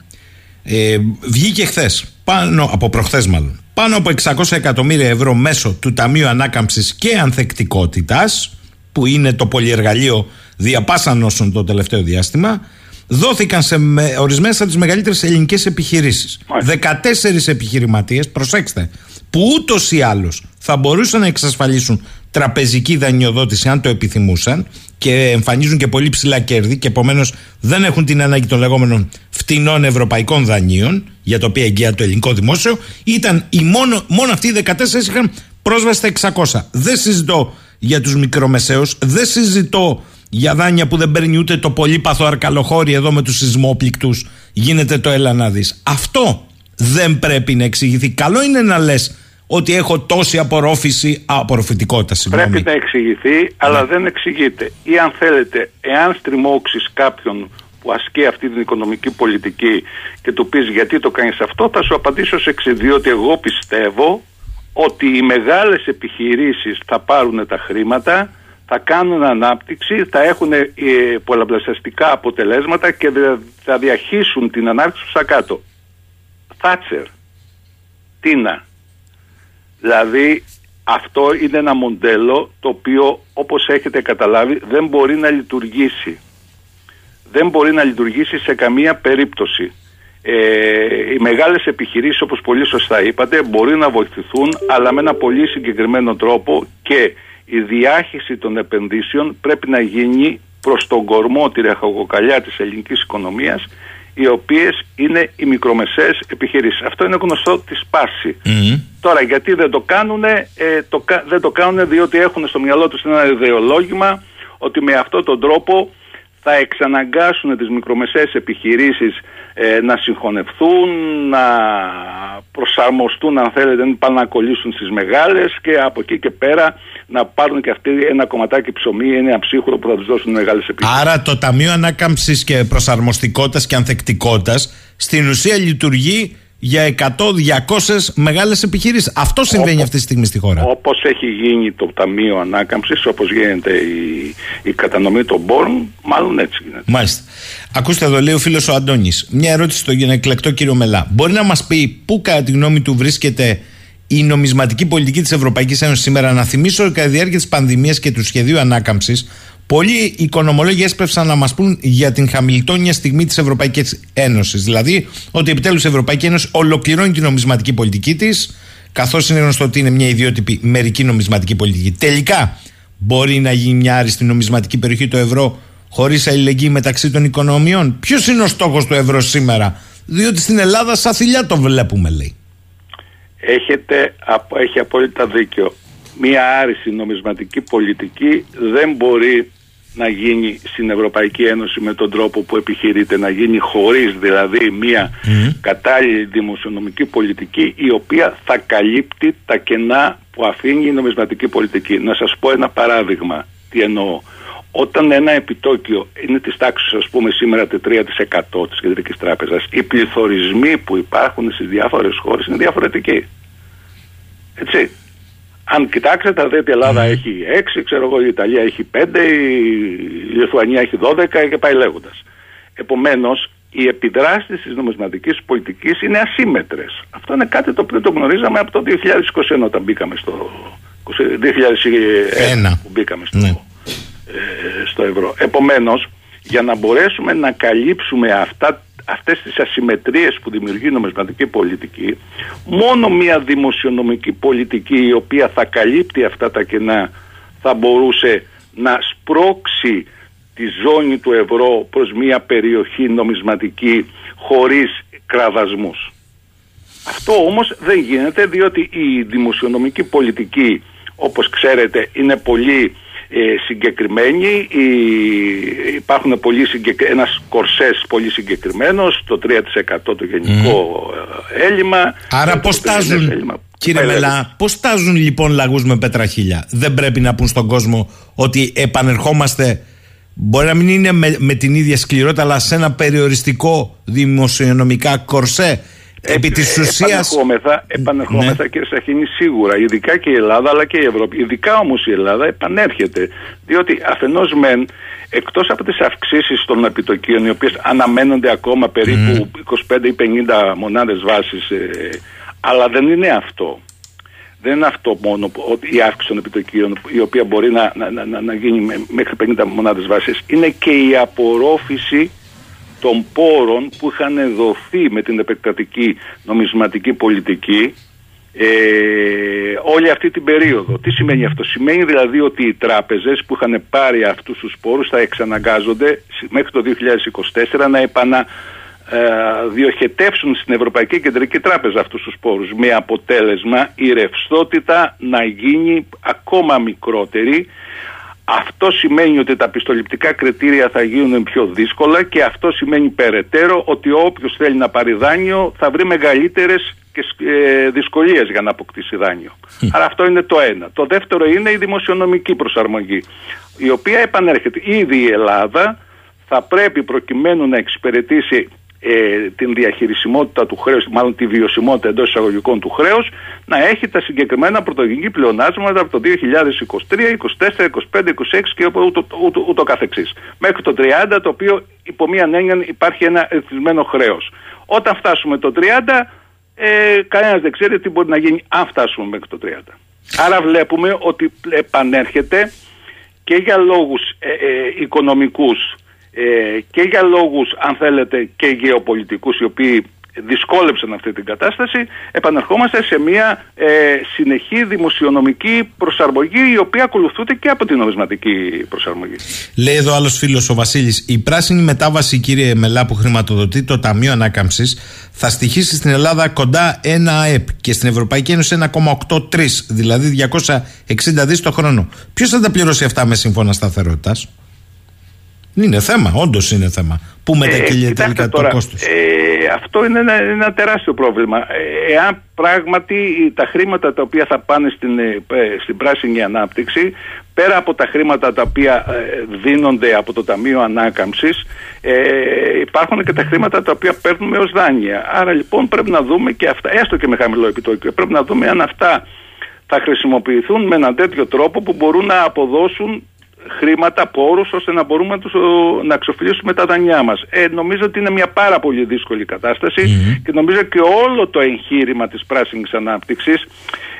Ε, βγήκε χθες, πάνω από προχθές μάλλον, πάνω από 600 εκατομμύρια ευρώ μέσω του Ταμείου Ανάκαμψης και Ανθεκτικότητας, που είναι το πολυεργαλείο διαπάσαν όσων το τελευταίο διάστημα, δόθηκαν σε με, ορισμένες από τις μεγαλύτερες ελληνικές επιχειρήσεις. Μάλιστα. 14 επιχειρηματίες, προσέξτε, που ούτως ή άλλως θα μπορούσαν να εξασφαλίσουν τραπεζική δανειοδότηση αν το επιθυμούσαν και εμφανίζουν και πολύ ψηλά κέρδη και επομένως δεν έχουν την ανάγκη των λεγόμενων φτηνών ευρωπαϊκών δανείων για τα οποία εγγυάται το ελληνικό δημόσιο, ήταν οι μόνο, μόνο αυτοί οι 14 είχαν πρόσβαση στα 600. Δεν συζητώ για τους μικρομεσαίους, δεν συζητώ για δάνεια που δεν παίρνει ούτε το πολύπαθο αρκαλοχώρι εδώ με τους σεισμόπληκτους γίνεται το έλα να δεις. Αυτό δεν πρέπει να εξηγηθεί. Καλό είναι να λες ότι έχω τόση απορρόφηση, α, απορροφητικότητα, συγγνώμη. Πρέπει να εξηγηθεί, αλλά δεν εξηγείται. Ή αν θέλετε, εάν στριμώξεις κάποιον που ασκεί αυτή την οικονομική πολιτική και του πεις γιατί το κάνεις αυτό, θα σου απαντήσω σε εξή, διότι εγώ πιστεύω ότι οι μεγάλες επιχειρήσεις θα πάρουν τα χρήματα, θα κάνουν ανάπτυξη, θα έχουν ε, πολλαπλασιαστικά αποτελέσματα και δε- θα διαχύσουν την ανάπτυξη προς τα κάτω. Θάτσερ, Τίνα, Δηλαδή αυτό είναι ένα μοντέλο το οποίο όπως έχετε καταλάβει δεν μπορεί να λειτουργήσει. Δεν μπορεί να λειτουργήσει σε καμία περίπτωση. Ε, οι μεγάλες επιχειρήσεις όπως πολύ σωστά είπατε μπορεί να βοηθηθούν αλλά με ένα πολύ συγκεκριμένο τρόπο και η διάχυση των επενδύσεων πρέπει να γίνει προς τον κορμό τη ρεχοκοκαλιά της ελληνικής οικονομίας οι οποίες είναι οι μικρομεσαίες επιχειρήσεις. Αυτό είναι γνωστό της σπάση. Μμμ. Τώρα, γιατί δεν το κάνουν, ε, το, δεν το κάνουν διότι έχουν στο μυαλό τους ένα ιδεολόγημα ότι με αυτόν τον τρόπο θα εξαναγκάσουν τις μικρομεσαίες επιχειρήσεις ε, να συγχωνευτούν, να προσαρμοστούν αν θέλετε, να πάνε να κολλήσουν στις μεγάλες και από εκεί και πέρα να πάρουν και αυτοί ένα κομματάκι ψωμί ή ένα ψύχουρο που θα τους δώσουν μεγάλες επιχειρήσεις. Άρα το Ταμείο Ανάκαμψης και Προσαρμοστικότητας και Ανθεκτικότητας στην ουσία λειτουργεί για 100-200 μεγάλες επιχειρήσεις. Αυτό συμβαίνει αυτή τη στιγμή στη χώρα. Όπως έχει γίνει το Ταμείο Ανάκαμψης, όπως γίνεται η, η κατανομή των πόρων, μάλλον έτσι γίνεται. Μάλιστα. Ακούστε εδώ, λέει ο φίλος ο Αντώνης. Μια ερώτηση στον εκλεκτό κύριο Μελά. Μπορεί να μας πει πού, κατά τη γνώμη του, βρίσκεται η νομισματική πολιτική της Ευρωπαϊκής Ένωσης σήμερα; Να θυμίσω ότι κατά τη διάρκεια της πανδημίας και του σχεδίου ανάκαμψης, Πολλοί οικονομολόγοι έσπευσαν να μας πούν για την χαμηλτόνια στιγμή της Ευρωπαϊκής Ένωσης. Δηλαδή ότι επιτέλους η Ευρωπαϊκή Ένωση ολοκληρώνει την νομισματική πολιτική της, καθώς είναι γνωστό ότι είναι μια ιδιότυπη μερική νομισματική πολιτική. Τελικά, μπορεί να γίνει μια άριστη νομισματική περιοχή το ευρώ χωρίς αλληλεγγύη μεταξύ των οικονομιών; Ποιος είναι ο στόχος του ευρώ σήμερα, Διότι στην Ελλάδα σαν θηλιά το βλέπουμε, λέει. Έχετε, έχει απόλυτα δίκιο. Μία άριστη νομισματική πολιτική δεν μπορεί να γίνει στην Ευρωπαϊκή Ένωση με τον τρόπο που επιχειρείται να γίνει χωρίς δηλαδή μια κατάλληλη δημοσιονομική πολιτική η οποία θα καλύπτει τα κενά που αφήνει η νομισματική πολιτική. Να σας πω ένα παράδειγμα τι εννοώ. Όταν ένα επιτόκιο είναι της τάξης ας πούμε σήμερα 3% της Κεντρικής Τράπεζας οι πληθωρισμοί που υπάρχουν στις διάφορες χώρες είναι διαφορετικοί. Έτσι. Αν κοιτάξετε, θα δείτε η Ελλάδα mm. έχει 6, ξέρω εγώ, η Ιταλία έχει 5, η Λιθουανία έχει 12 και πάει λέγοντας. Επομένως, οι επιδράσεις της νομισματικής πολιτικής είναι ασύμετρες. Αυτό είναι κάτι το οποίο το γνωρίζαμε από το 2021 όταν μπήκαμε στο. 2001 που μπήκαμε στο, ναι. ε, στο ευρώ. Επομένως, για να μπορέσουμε να καλύψουμε αυτά αυτές τις ασυμμετρίες που δημιουργεί η νομισματική πολιτική μόνο μια δημοσιονομική πολιτική η οποία θα καλύπτει αυτά τα κενά θα μπορούσε να σπρώξει τη ζώνη του ευρώ προς μια περιοχή νομισματική χωρίς κραδασμούς. Αυτό όμως δεν γίνεται διότι η δημοσιονομική πολιτική όπως ξέρετε είναι πολύ ε, συγκεκριμένοι, υπάρχουν πολύ συγκεκ... ένας κορσές πολύ συγκεκριμένος, το 3% το γενικό mm. έλλειμμα. Άρα πώς τάζουν, κύριε Μελά, πώς τάζουν λοιπόν λαγούς με πετραχίλια. Δεν πρέπει να πούν στον κόσμο ότι επανερχόμαστε Μπορεί να μην είναι με, με την ίδια σκληρότητα, αλλά σε ένα περιοριστικό δημοσιονομικά κορσέ Επί της ουσία. Επανερχόμεθα, επανερχόμεθα ναι. κύριε Σαχίνη, σίγουρα. Ειδικά και η Ελλάδα, αλλά και η Ευρώπη. Ειδικά όμως η Ελλάδα επανέρχεται. Διότι αφενός μεν, εκτός από τις αυξήσεις των επιτοκίων, οι οποίες αναμένονται ακόμα περίπου 25 ή 50 μονάδες βάσης, ε, αλλά δεν είναι αυτό. Δεν είναι αυτό μόνο η αύξηση των επιτοκίων, η οποία μπορεί να, να, να, να γίνει μέχρι 50 μονάδες βάσης. Είναι και η απορρόφηση των πόρων που είχαν δοθεί με την επεκτατική νομισματική πολιτική ε, όλη αυτή την περίοδο. Τι σημαίνει αυτό; Σημαίνει δηλαδή ότι οι τράπεζες που είχαν πάρει αυτούς τους πόρους θα εξαναγκάζονται μέχρι το 2024 να επανα ε, διοχετεύσουν στην Ευρωπαϊκή Κεντρική Τράπεζα αυτούς τους πόρους με αποτέλεσμα η ρευστότητα να γίνει ακόμα μικρότερη αυτό σημαίνει ότι τα πιστοληπτικά κριτήρια θα γίνουν πιο δύσκολα και αυτό σημαίνει περαιτέρω ότι όποιος θέλει να πάρει δάνειο θα βρει μεγαλύτερες και ε, δυσκολίες για να αποκτήσει δάνειο. Άρα αυτό είναι το ένα. Το δεύτερο είναι η δημοσιονομική προσαρμογή η οποία επανέρχεται. Ήδη η Ελλάδα θα πρέπει προκειμένου να εξυπηρετήσει ε, την διαχειρισιμότητα του χρέους, μάλλον τη βιωσιμότητα εντός εισαγωγικών του χρέους, να έχει τα συγκεκριμένα πρωτογενή πλεονάσματα από το 2023, 2024, 2025, 2026 και ούτω, ούτω, ούτω καθεξής. Μέχρι το 30, το οποίο υπό μία έννοια υπάρχει ένα ρυθμισμένο χρέος. Όταν φτάσουμε το 30, ε, κανένας δεν ξέρει τι μπορεί να γίνει αν φτάσουμε μέχρι το 30. Άρα βλέπουμε ότι επανέρχεται και για λόγους ε, ε, οικονομικούς ε, και για λόγους αν θέλετε και γεωπολιτικούς οι οποίοι δυσκόλεψαν αυτή την κατάσταση επαναρχόμαστε σε μια ε, συνεχή δημοσιονομική προσαρμογή η οποία ακολουθούνται και από την νομισματική προσαρμογή. Λέει εδώ άλλος φίλος ο Βασίλης η πράσινη μετάβαση κύριε Μελά που χρηματοδοτεί το Ταμείο Ανάκαμψης θα στοιχήσει στην Ελλάδα κοντά ένα ΑΕΠ και στην Ευρωπαϊκή Ένωση 1,83 δηλαδή 260 δις το χρόνο. Ποιος θα τα πληρώσει αυτά με σύμφωνα σταθερότητας; Είναι θέμα, όντως είναι θέμα. Πού μετακυλείται κοιτάξτε τελικά τώρα, το κόστος; Ε, αυτό είναι ένα, ένα τεράστιο πρόβλημα. Ε, εάν πράγματι τα χρήματα τα οποία θα πάνε στην, ε, στην πράσινη ανάπτυξη, πέρα από τα χρήματα τα οποία ε, δίνονται από το Ταμείο Ανάκαμψης, ε, υπάρχουν και τα χρήματα τα οποία παίρνουμε ως δάνεια. Άρα λοιπόν πρέπει να δούμε και αυτά, έστω και με χαμηλό επιτόκιο, πρέπει να δούμε αν αυτά θα χρησιμοποιηθούν με έναν τέτοιο τρόπο που μπορούν να αποδώσουν χρήματα, πόρου, ώστε να μπορούμε να, τους, να αξιοποιήσουμε τα δανειά μας. Ε, νομίζω ότι είναι μια πάρα πολύ δύσκολη και νομίζω και όλο το εγχείρημα της πράσινης ανάπτυξης,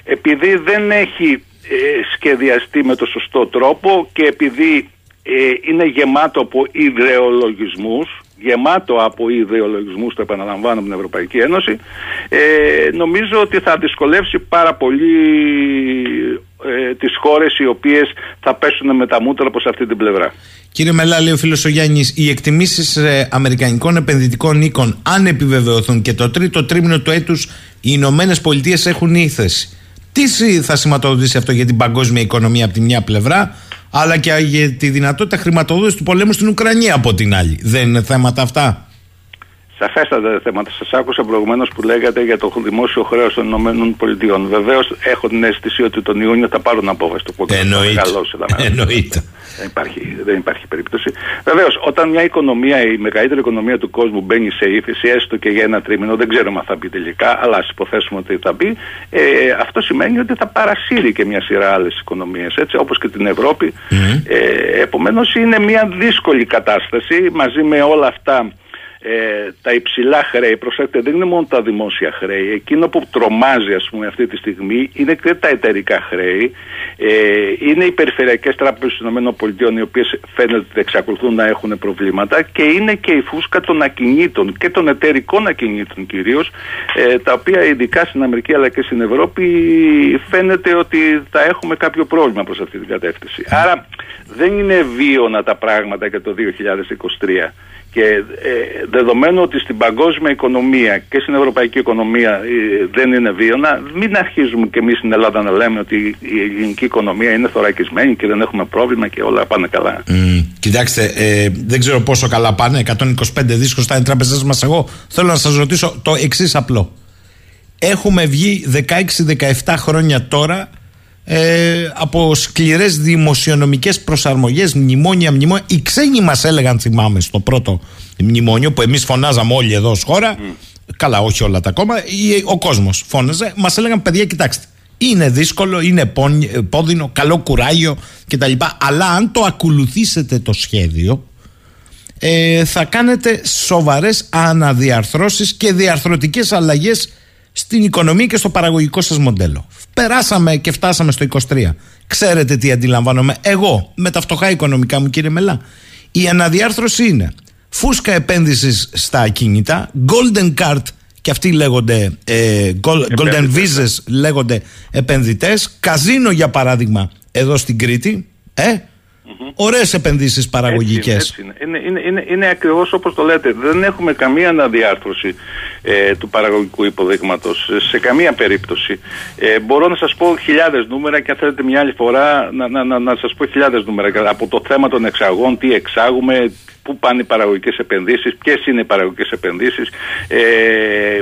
επειδή δεν έχει ε, σχεδιαστεί με το σωστό τρόπο και επειδή ε, είναι γεμάτο από ιδεολογισμούς γεμάτο από ιδεολογισμούς το επαναλαμβάνω την Ευρωπαϊκή Ένωση ε, νομίζω ότι θα δυσκολεύσει πάρα πολύ ε, τις χώρες οι οποίες θα πέσουν με τα μούτρα προς αυτή την πλευρά. Κύριε Μελάλη, ο φίλος ο Γιάννης, οι εκτιμήσεις ε, αμερικανικών επενδυτικών οίκων αν επιβεβαιωθούν και το τρίτο τρίμηνο του έτους οι Ηνωμένες Πολιτείες έχουν ήθεση. Τι θα σηματοδοτήσει αυτό για την παγκόσμια οικονομία από τη μια πλευρά αλλά και για τη δυνατότητα χρηματοδότησης του πολέμου στην Ουκρανία από την άλλη. Δεν είναι θέματα αυτά; Σαφέστατα θέματα. Σας άκουσα προηγουμένως που λέγατε για το δημόσιο χρέος των ΗΠΑ. Βεβαίως έχω την αίσθηση ότι τον Ιούνιο θα πάρουν απόφαση το πόκο. Εννοείται. Εννοείται. Δεν υπάρχει, δεν υπάρχει περίπτωση. Βεβαίως, όταν μια οικονομία, η μεγαλύτερη οικονομία του κόσμου μπαίνει σε ύφεση, έστω και για ένα τρίμηνο, δεν ξέρουμε αν θα μπει τελικά, αλλά ας υποθέσουμε ότι θα μπει, ε, αυτό σημαίνει ότι θα παρασύρει και μια σειρά άλλες οικονομίες, όπως και την Ευρώπη. Mm. Ε, Επομένως, είναι μια δύσκολη κατάσταση μαζί με όλα αυτά ε, τα υψηλά χρέη, προσέξτε, δεν είναι μόνο τα δημόσια χρέη. Εκείνο που τρομάζει, ας πούμε, αυτή τη στιγμή είναι και τα εταιρικά χρέη. Ε, είναι οι περιφερειακές τράπεζες των ΗΠΑ, οι οποίες φαίνεται ότι εξακολουθούν να έχουν προβλήματα και είναι και η φούσκα των ακινήτων και των εταιρικών ακινήτων κυρίως, ε, τα οποία ειδικά στην Αμερική αλλά και στην Ευρώπη φαίνεται ότι θα έχουμε κάποιο πρόβλημα προς αυτή την κατεύθυνση. Άρα δεν είναι βίωνα τα πράγματα για το 2023. Και ε, δεδομένου ότι στην παγκόσμια οικονομία και στην ευρωπαϊκή οικονομία ε, δεν είναι βίωνα, μην αρχίζουμε και εμείς στην Ελλάδα να λέμε ότι η ελληνική οικονομία είναι θωρακισμένη και δεν έχουμε πρόβλημα και όλα πάνε καλά. Mm, κοιτάξτε, ε, δεν ξέρω πόσο καλά πάνε. 125 δίσκο στα τράπεζε μας. Εγώ θέλω να σας ρωτήσω το εξής απλό. Έχουμε βγει 16-17 χρόνια τώρα ε, από σκληρές δημοσιονομικές προσαρμογές, μνημόνια, μνημόνια. Οι ξένοι μας έλεγαν, θυμάμαι, στο πρώτο μνημόνιο που εμείς φωνάζαμε όλοι εδώ ως χώρα. Καλά, όχι όλα τα κόμματα. Ο κόσμος φώναζε. Μας έλεγαν, παιδιά, κοιτάξτε. Είναι δύσκολο, είναι πόδινο, καλό κουράγιο κτλ. Αλλά αν το ακολουθήσετε το σχέδιο, ε, θα κάνετε σοβαρές αναδιαρθρώσεις και διαρθρωτικές αλλαγές στην οικονομία και στο παραγωγικό σας μοντέλο. Περάσαμε και φτάσαμε στο 23. Ξέρετε τι αντιλαμβάνομαι εγώ με τα φτωχά οικονομικά μου κύριε Μελά. Η αναδιάρθρωση είναι φούσκα επένδυσης στα ακίνητα, golden card και αυτοί λέγονται ε, golden visas λέγονται επενδυτές, καζίνο για παράδειγμα εδώ στην Κρήτη, ε, Mm-hmm. Ωραίες επενδύσεις παραγωγικές. Είναι, είναι, είναι, είναι, είναι ακριβώς όπως το λέτε. Δεν έχουμε καμία αναδιάρθρωση ε, του παραγωγικού υποδείγματος σε καμία περίπτωση. Ε, μπορώ να σας πω χιλιάδες νούμερα και αν θέλετε μια άλλη φορά να, να, να, να σας πω χιλιάδες νούμερα από το θέμα των εξαγών, τι εξάγουμε, πού πάνε οι παραγωγικές επενδύσεις, ποιες είναι οι παραγωγικές επενδύσεις. Ε,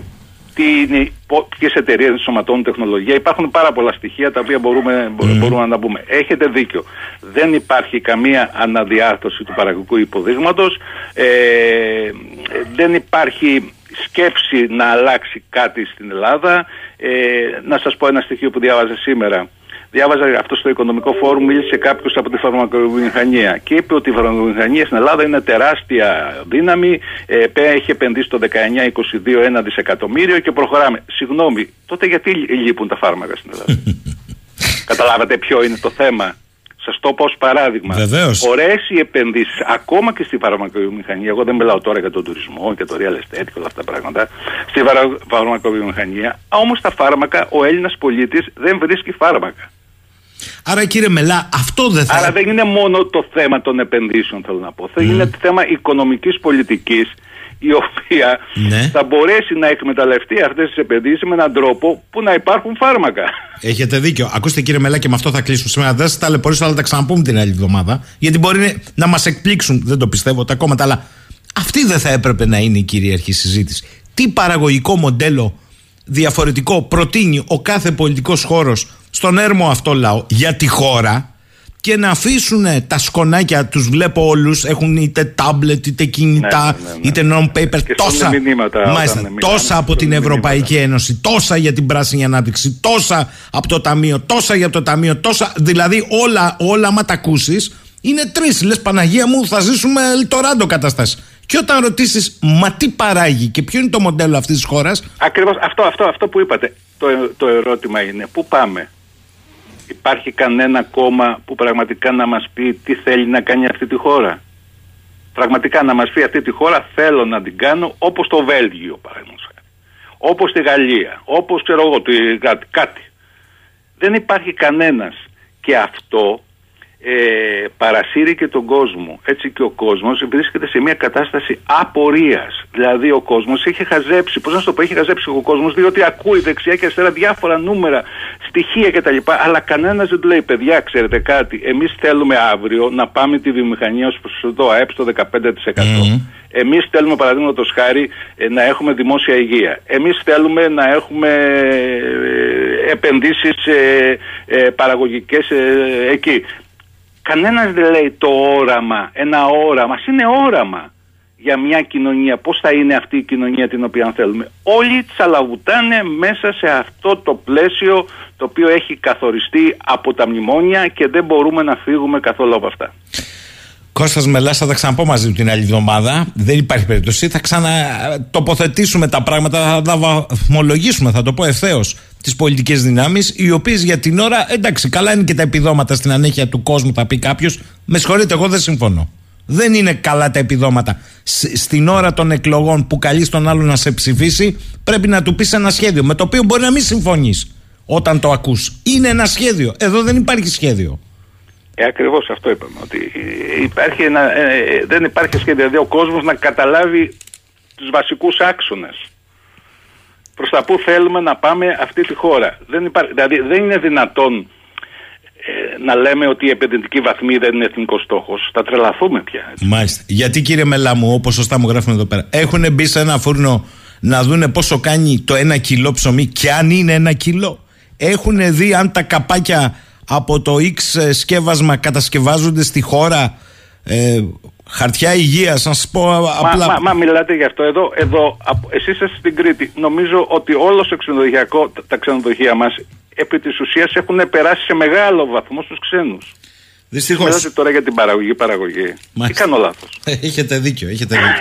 ποιες εταιρείες ενσωματώνουν τεχνολογία. Υπάρχουν πάρα πολλά στοιχεία τα οποία μπορούμε, μπορούμε να τα πούμε. Έχετε δίκιο. Δεν υπάρχει καμία αναδιάρθρωση του παραγωγικού υποδείγματος. Ε, δεν υπάρχει σκέψη να αλλάξει κάτι στην Ελλάδα. Ε, να σας πω ένα στοιχείο που διάβαζα σήμερα. Διάβαζα αυτό στο οικονομικό φόρουμ, μίλησε κάποιος από τη φαρμακοβιομηχανία και είπε ότι η φαρμακοβιομηχανία στην Ελλάδα είναι τεράστια δύναμη. Ε, έχει επενδύσει το 19-22 ένα δισεκατομμύριο και προχωράμε. Συγγνώμη, τότε γιατί λείπουν τα φάρμακα στην Ελλάδα; Καταλάβατε ποιο είναι το θέμα; Σας το πω ως παράδειγμα. Ωραίες οι επενδύσεις, ακόμα και στη φαρμακοβιομηχανία. Εγώ δεν μιλάω τώρα για τον τουρισμό και το real estate και όλα αυτά τα πράγματα. Στη φαρμακοβιομηχανία. Όμως τα φάρμακα, ο Έλληνας πολίτης δεν βρίσκει φάρμακα. Άρα κύριε Μελά, αυτό δεν θα... Άρα δεν είναι μόνο το θέμα των επενδύσεων θέλω να πω. Mm. Είναι θέμα οικονομικής πολιτικής η οποία Ναι. θα μπορέσει να εκμεταλλευτεί αυτές τις επενδύσεις με έναν τρόπο που να υπάρχουν φάρμακα. Έχετε δίκιο. Ακούστε κύριε Μελά και με αυτό θα κλείσουμε σήμερα. Δεν σας ταλαιπωρήσω, αλλά θα τα ξαναπούμε την άλλη εβδομάδα. Γιατί μπορεί να μας εκπλήξουν, δεν το πιστεύω τα κόμματα, αλλά αυτή δεν θα έπρεπε να είναι η κυρίαρχη συζήτηση. Τι παραγωγικό μοντέλο διαφορετικό προτείνει ο κάθε πολιτικός χώρος στον έρμο αυτό λαό για τη χώρα και να αφήσουν τα σκονάκια, τους βλέπω όλους, έχουν είτε τάμπλετ, είτε κινητά, Ναι, ναι, ναι, ναι. είτε non-paper, Και τόσα, στέλνουν μηνύματα όταν μάλιστα, μιλάμε, τόσα από την στέλνουν Ευρωπαϊκή μηνύματα. Ένωση, τόσα για την πράσινη ανάπτυξη, τόσα από το Ταμείο, τόσα για το Ταμείο, τόσα. Δηλαδή όλα, όλα άμα τα ακούσεις, είναι τρεις. Λες Παναγία μου, θα ζήσουμε Ελτοράντο κατάσταση. Και όταν ρωτήσεις, μα τι παράγει και ποιο είναι το μοντέλο αυτής της χώρας, Ακριβώς αυτό, αυτό, αυτό που είπατε. Το, το ερώτημα είναι πού πάμε; Υπάρχει κανένα κόμμα που πραγματικά να μας πει τι θέλει να κάνει αυτή τη χώρα; Πραγματικά να μας πει αυτή τη χώρα θέλω να την κάνω όπως το Βέλγιο παραδείγματος χάρη. Όπως τη Γαλλία, όπως ξέρω εγώ, τη- κάτι, κάτι. Δεν υπάρχει κανένας. Και αυτό ε, παρασύρει και τον κόσμο. Έτσι και ο κόσμος βρίσκεται σε μια κατάσταση απορίας. Δηλαδή ο κόσμος έχει χαζέψει, πώς να σου το πω, έχει χαζέψει ο κόσμος διότι ακούει δεξιά και αριστερά διάφορα νούμερα, στοιχεία κτλ. Αλλά κανένας δεν του λέει, παιδιά, ξέρετε κάτι, εμείς θέλουμε αύριο να πάμε τη βιομηχανία ως προς το ΑΕΠ στο 15%. Εμείς θέλουμε παραδείγματος χάρη ε, να έχουμε δημόσια υγεία. Εμείς θέλουμε να έχουμε ε, επενδύσεις ε, ε, παραγωγικές ε, εκεί. Κανένας δεν λέει το όραμα, ένα όραμα, Ας είναι όραμα για μια κοινωνία. Πώς θα είναι αυτή η κοινωνία την οποία θέλουμε. Όλοι τσαλαβουτάνε μέσα σε αυτό το πλαίσιο το οποίο έχει καθοριστεί από τα μνημόνια και δεν μπορούμε να φύγουμε καθόλου από αυτά. Κώστας Μελάς θα τα ξαναπώ μαζί του την άλλη εβδομάδα. Δεν υπάρχει περίπτωση. Θα ξανατοποθετήσουμε τα πράγματα, θα τα βαθμολογήσουμε, θα το πω ευθέως, τις πολιτικές δυνάμεις, οι οποίες για την ώρα, εντάξει, καλά είναι και τα επιδόματα στην ανέχεια του κόσμου, θα πει κάποιος. Με συγχωρείτε, εγώ δεν συμφωνώ. Δεν είναι καλά τα επιδόματα. Σ- στην ώρα των εκλογών που καλεί τον άλλο να σε ψηφίσει, πρέπει να του πεις ένα σχέδιο με το οποίο μπορεί να μην συμφωνείς όταν το ακούς. Είναι ένα σχέδιο. Εδώ δεν υπάρχει σχέδιο. Ε, Ακριβώς αυτό είπαμε. Ότι ε, υπάρχει ένα, ε, ε, δεν υπάρχει σχέδιο. Δηλαδή ο κόσμος να καταλάβει τους βασικούς άξονες. Προς τα πού θέλουμε να πάμε αυτή τη χώρα. Δεν υπάρχει, δηλαδή δεν είναι δυνατόν ε, να λέμε ότι η επενδυτική βαθμή δεν είναι εθνικός στόχος. Θα τρελαθούμε πια. έτσι. Μάλιστα. Γιατί κύριε Μελά μου, όπως σωστά μου γράφουν εδώ πέρα, έχουν μπει σε ένα φούρνο να δούνε πόσο κάνει το ένα κιλό ψωμί και αν είναι ένα κιλό. Έχουν δει αν τα καπάκια από το X ε, σκεύασμα κατασκευάζονται στη χώρα. Ε, χαρτιά υγεία, να σας πω α- Μα, απλά. μα, μα μιλάτε γι' αυτό εδώ, εδώ απ- εσείς είστε στην Κρήτη. Νομίζω ότι όλο το ξενοδοχειακό, τα- τα ξενοδοχεία μας επί της ουσίας έχουν περάσει σε μεγάλο βαθμό στους ξένους. Δυστυχώς. Μιλάτε τώρα για την παραγωγή, παραγωγή. Τι Μάλιστα. κάνω λάθος; έχετε δίκιο, έχετε δίκιο.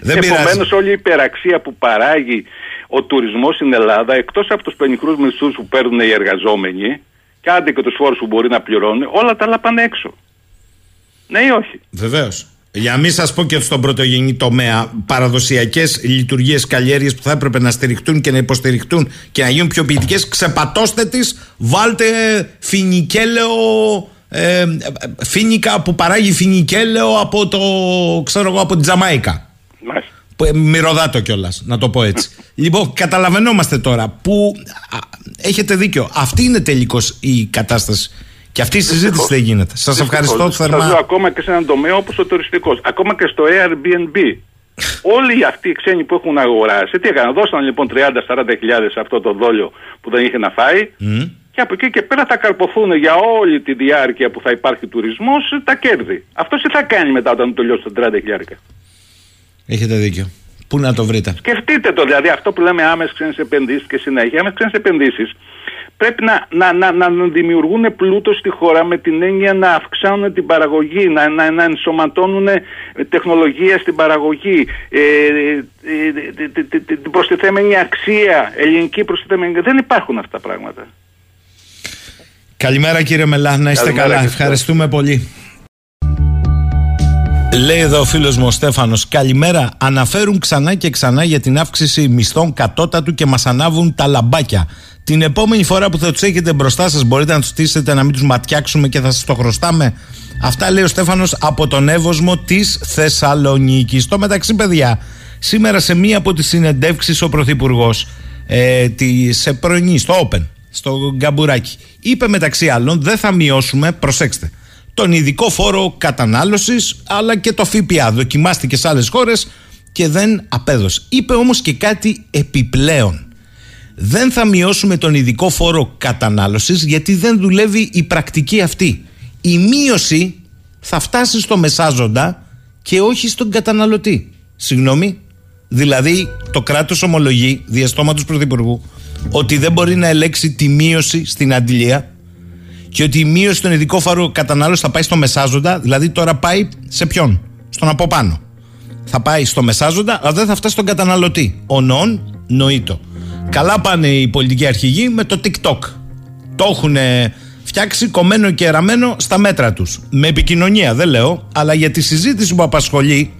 Δεν πειράζει. Επομένω, όλη η υπεραξία που παράγει ο τουρισμός στην Ελλάδα, εκτός από τους πενιχρούς μισθούς που παίρνουν οι εργαζόμενοι, και άντε και τους φόρους που μπορεί να πληρώνουν, όλα τα άλλα πάνε έξω. Ναι ή όχι; Βεβαίως. Για να μην σας πω και στον πρωτογενή τομέα, παραδοσιακές λειτουργίες καλλιέργειες που θα έπρεπε να στηριχτούν και να υποστηριχτούν και να γίνουν πιο ποιητικές, ξεπατώστε τις, βάλτε φινικέλαιο. Ε, φίνικα που παράγει φινικέλαιο από το ξέρω εγώ από την Τζαμάικα Μάλιστα. που, ε, μυρωδάτο κιόλας, να το πω έτσι. λοιπόν, καταλαβαίνόμαστε τώρα που α, έχετε δίκιο. Αυτή είναι τελικώς η κατάσταση. Και αυτή η συζήτηση δεν γίνεται. Σας ευχαριστώ Σας λέω θερμά. ακόμα και σε έναν τομέα όπως ο τουριστικός. Ακόμα και στο Airbnb. Όλοι αυτοί οι ξένοι που έχουν αγοράσει, τι έκαναν, δώσαν λοιπόν 30-40 χιλιάδες αυτό το δόλιο που δεν είχε να φάει και από εκεί και πέρα θα καρποθούν για όλη τη διάρκεια που θα υπάρχει τουρισμός τα κέρδη. Αυτό τι θα κάνει μετά όταν τελειώσει τα 30 χιλιάρικα; Έχετε δίκιο. Πού να το βρείτε; Σκεφτείτε το, δηλαδή αυτό που λέμε άμεσες ξένες επενδύσεις και συνέχεια. Άμεσες ξένες επενδύσεις πρέπει να, να, να, να δημιουργούν πλούτο στη χώρα με την έννοια να αυξάνουν την παραγωγή, να, να, να ενσωματώνουν τεχνολογία στην παραγωγή, ε, ε, ε, ε, την προστιθέμενη αξία, ελληνική προστιθέμενη. Δεν υπάρχουν αυτά τα πράγματα. Καλημέρα κύριε Μελά, να είστε Καλημέρα καλά. και εσάς. Ευχαριστούμε πολύ. Λέει εδώ ο φίλος μου ο Στέφανος Καλημέρα, αναφέρουν ξανά και ξανά για την αύξηση μισθών κατώτατου και μας ανάβουν τα λαμπάκια Την επόμενη φορά που θα τους έχετε μπροστά σας μπορείτε να τους στήσετε να μην τους ματιάξουμε και θα σας το χρωστάμε Αυτά λέει ο Στέφανος από τον Εύωσμο της Θεσσαλονίκης Στο μεταξύ παιδιά, Σήμερα σε μία από τις συνεντεύξεις ο Πρωθυπουργός ε, σε πρωινή, στο Open, στο Γκαμπουράκι, είπε μεταξύ άλλων δεν θα μειώσουμε, προσέξτε, τον ειδικό φόρο κατανάλωσης αλλά και το ΦΠΑ. Δοκιμάστηκε σε άλλες χώρες και δεν απέδωσε. Είπε όμως και κάτι επιπλέον. Δεν θα μειώσουμε τον ειδικό φόρο κατανάλωσης γιατί δεν δουλεύει η πρακτική αυτή. Η μείωση θα φτάσει στο μεσάζοντα και όχι στον καταναλωτή. Συγγνώμη. Δηλαδή το κράτος ομολογεί διαστόματος πρωθυπουργού ότι δεν μπορεί να ελέξει τη μείωση στην αντιλία και ότι η μείωση στον ειδικό φόρο κατανάλωσης θα πάει στο μεσάζοντα, δηλαδή τώρα πάει σε ποιον, στον από πάνω. Θα πάει στο μεσάζοντα, αλλά δεν θα φτάσει στον καταναλωτή. Ο νόν νοήτο. Καλά πάνε οι πολιτικοί αρχηγοί με το TikTok. Το έχουν φτιάξει κομμένο και ραμμένο στα μέτρα τους. Με επικοινωνία δεν λέω, αλλά για τη συζήτηση που απασχολεί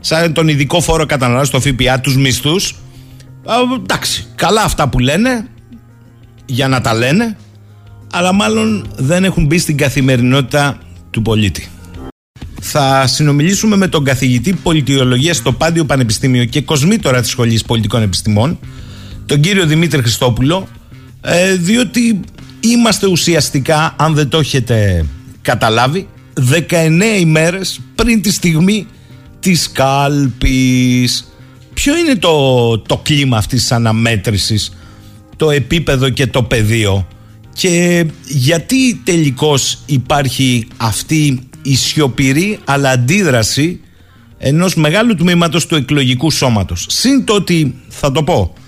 σαν τον ειδικό φόρο καταναλώσει στο ΦΠΑ, τους μισθούς, εντάξει, καλά αυτά που λένε, για να τα λένε, αλλά μάλλον δεν έχουν μπει στην καθημερινότητα του πολίτη. Θα συνομιλήσουμε με τον καθηγητή πολιτιολογίας στο Πάντιο Πανεπιστήμιο και κοσμήτορα της Σχολής Πολιτικών Επιστημών, τον κύριο Δημήτρη Χριστόπουλο, ε, διότι είμαστε ουσιαστικά, αν δεν το έχετε καταλάβει, 19 ημέρες πριν τη στιγμή της κάλπης. Ποιο είναι το, το κλίμα αυτής της αναμέτρησης, το επίπεδο και το πεδίο; Και γιατί τελικώς υπάρχει αυτή η σιωπηρή αλλά αντίδραση ενός μεγάλου τμήματος του εκλογικού σώματος; Συν το ότι, θα το πω, ε,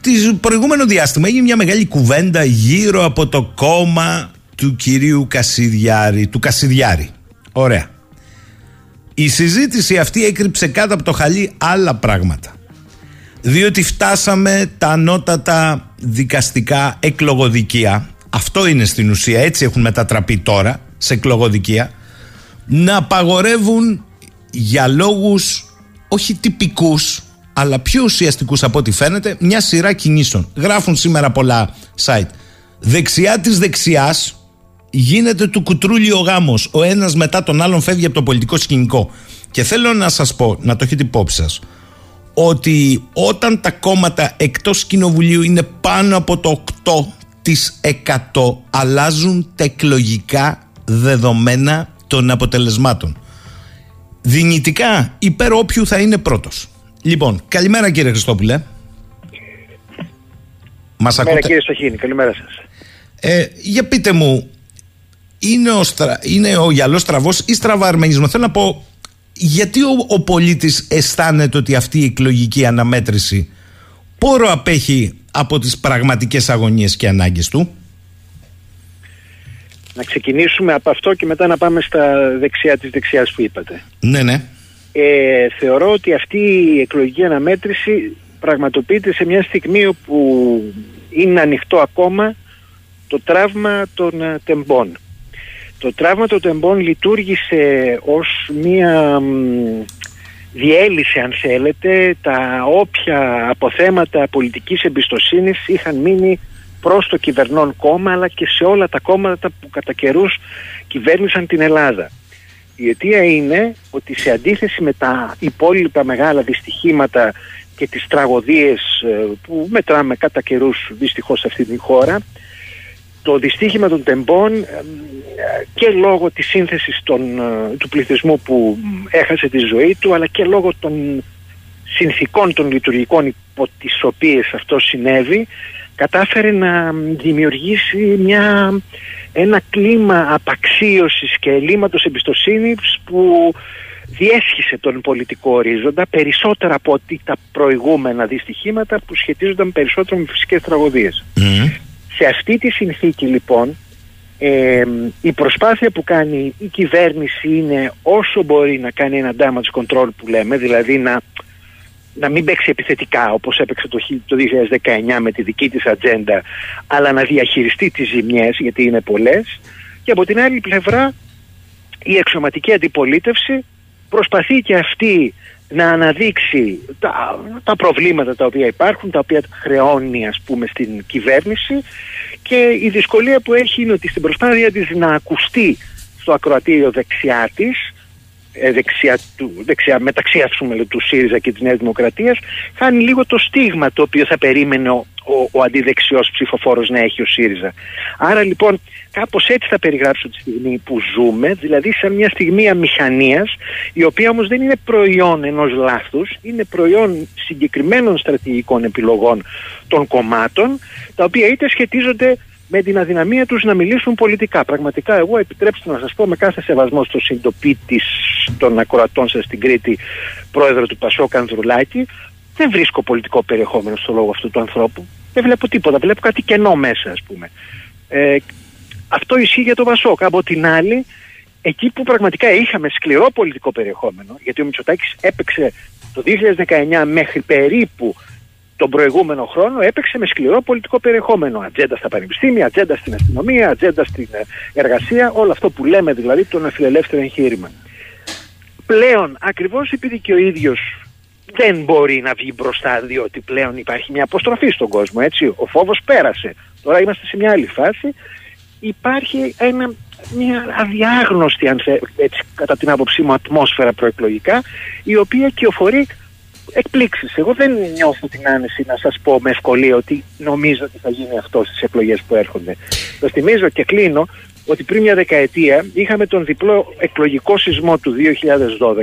το προηγούμενο διάστημα έγινε μια μεγάλη κουβέντα γύρω από το κόμμα του κυρίου Κασιδιάρη, του Κασιδιάρη. Ωραία. Η συζήτηση αυτή έκρυψε κάτω από το χαλί άλλα πράγματα διότι φτάσαμε τα ανώτατα δικαστικά εκλογοδικεία αυτό είναι στην ουσία, έτσι έχουν μετατραπεί τώρα σε εκλογοδικεία να απαγορεύουν για λόγους όχι τυπικούς αλλά πιο ουσιαστικούς από ό,τι φαίνεται μια σειρά κινήσεων. Γράφουν σήμερα πολλά site. Δεξιά της δεξιάς γίνεται του κουτρούλι ο γάμος. Ο ένας μετά τον άλλον φεύγει από το πολιτικό σκηνικό. Και θέλω να σας πω, να το έχετε υπόψη σας, ότι όταν τα κόμματα εκτός κοινοβουλίου είναι πάνω από το 8% αλλάζουν τα εκλογικά δεδομένα των αποτελεσμάτων. Δυνητικά υπέρ όποιου θα είναι πρώτος. Λοιπόν, καλημέρα κύριε Χριστόπουλε. Μας καλημέρα ακούτε; κύριε Σοχίνη, καλημέρα σας. Ε, για πείτε μου, είναι ο, στρα... είναι ο γυαλός στραβός ή στραβαρμενισμό. Θέλω να πω γιατί ο, ο πολίτης αισθάνεται ότι αυτή η εκλογική αναμέτρηση πόρο απέχει από τις πραγματικές αγωνίες και ανάγκες του; Να ξεκινήσουμε από αυτό και μετά να πάμε στα δεξιά της δεξιάς που είπατε. Ναι, ναι. Ε, θεωρώ ότι αυτή η εκλογική αναμέτρηση πραγματοποιείται σε μια στιγμή όπου είναι ανοιχτό ακόμα το τραύμα των ε, τεμπών. Το τραύμα των τεμπών λειτουργήσε ως μία διέλυση αν θέλετε τα όποια αποθέματα πολιτικής εμπιστοσύνης είχαν μείνει προς το κυβερνών κόμμα αλλά και σε όλα τα κόμματα που κατά καιρούς κυβέρνησαν την Ελλάδα. Η αιτία είναι ότι σε αντίθεση με τα υπόλοιπα μεγάλα δυστυχήματα και τις τραγωδίες ε, που μετράμε κατά καιρούς δυστυχώς σε αυτή τη χώρα το δυστύχημα των τεμπών και λόγω της σύνθεσης των, ε, του πληθυσμού που έχασε τη ζωή του αλλά και λόγω των συνθήκων των λειτουργικών υπό τις οποίες αυτό συνέβη κατάφερε να δημιουργήσει μια, ένα κλίμα απαξίωσης και ελλείμματος εμπιστοσύνης που διέσχισε τον πολιτικό ορίζοντα περισσότερα από ότι τα προηγούμενα δυστυχήματα που σχετίζονταν περισσότερο με φυσικές τραγωδίες. Σε αυτή τη συνθήκη λοιπόν η προσπάθεια που κάνει η κυβέρνηση είναι όσο μπορεί να κάνει ένα damage control που λέμε, δηλαδή να, να μην παίξει επιθετικά όπως έπαιξε το, το 2019 με τη δική της ατζέντα, αλλά να διαχειριστεί τις ζημιές γιατί είναι πολλές. Και από την άλλη πλευρά η εξωματική αντιπολίτευση προσπαθεί και αυτή να αναδείξει τα, τα προβλήματα τα οποία υπάρχουν, τα οποία χρεώνει ας πούμε στην κυβέρνηση. Και η δυσκολία που έχει είναι ότι στην προσπάθεια της να ακουστεί στο ακροατήριο δεξιά της ε, δεξιά, του, δεξιά μεταξύ ας πούμε, του ΣΥΡΙΖΑ και της Νέας Δημοκρατίας χάνει λίγο το στίγμα το οποίο θα περίμενε ο, ο, ο αντιδεξιός ψηφοφόρος να έχει ο ΣΥΡΙΖΑ. Άρα λοιπόν κάπως έτσι θα περιγράψω τη στιγμή που ζούμε, δηλαδή σαν μια στιγμή αμηχανίας η οποία όμως δεν είναι προϊόν ενός λάθους, είναι προϊόν συγκεκριμένων στρατηγικών επιλογών των κομμάτων τα οποία είτε σχετίζονται με την αδυναμία τους να μιλήσουν πολιτικά. Πραγματικά εγώ επιτρέψτε να σας πω με κάθε σεβασμό στο συντοπίτη των ακροατών σας στην Κρήτη πρόεδρο του Πασό Κανδρουλάκη δεν βρίσκω πολιτικό περιεχόμενο στο λόγο αυτού του ανθρώπου. Δεν βλέπω τίποτα, βλέπω κάτι κενό μέσα ας πούμε. Ε, αυτό ισχύει για το Πασόκ. Από την άλλη, εκεί που πραγματικά είχαμε σκληρό πολιτικό περιεχόμενο, γιατί ο Μητσοτάκης έπαιξε το 2019 μέχρι περίπου τον προηγούμενο χρόνο έπαιξε με σκληρό πολιτικό περιεχόμενο. Ατζέντα στα πανεπιστήμια, ατζέντα στην αστυνομία, ατζέντα στην ε, εργασία, όλο αυτό που λέμε δηλαδή το φιλελεύθερο εγχείρημα. Πλέον, ακριβώς επειδή και ο ίδιος δεν μπορεί να βγει μπροστά, διότι πλέον υπάρχει μια αποστροφή στον κόσμο. Έτσι. Ο φόβος πέρασε. Τώρα είμαστε σε μια άλλη φάση. Υπάρχει ένα, μια αδιάγνωστη, αν έτσι, κατά την άποψή μου, ατμόσφαιρα προεκλογικά, η οποία κυοφορεί εκπλήξεις. Εγώ δεν νιώθω την άνεση να σας πω με ευκολία ότι νομίζω ότι θα γίνει αυτό στις εκλογές που έρχονται. Το θυμίζω και κλείνω ότι πριν μια δεκαετία είχαμε τον διπλό εκλογικό σεισμό του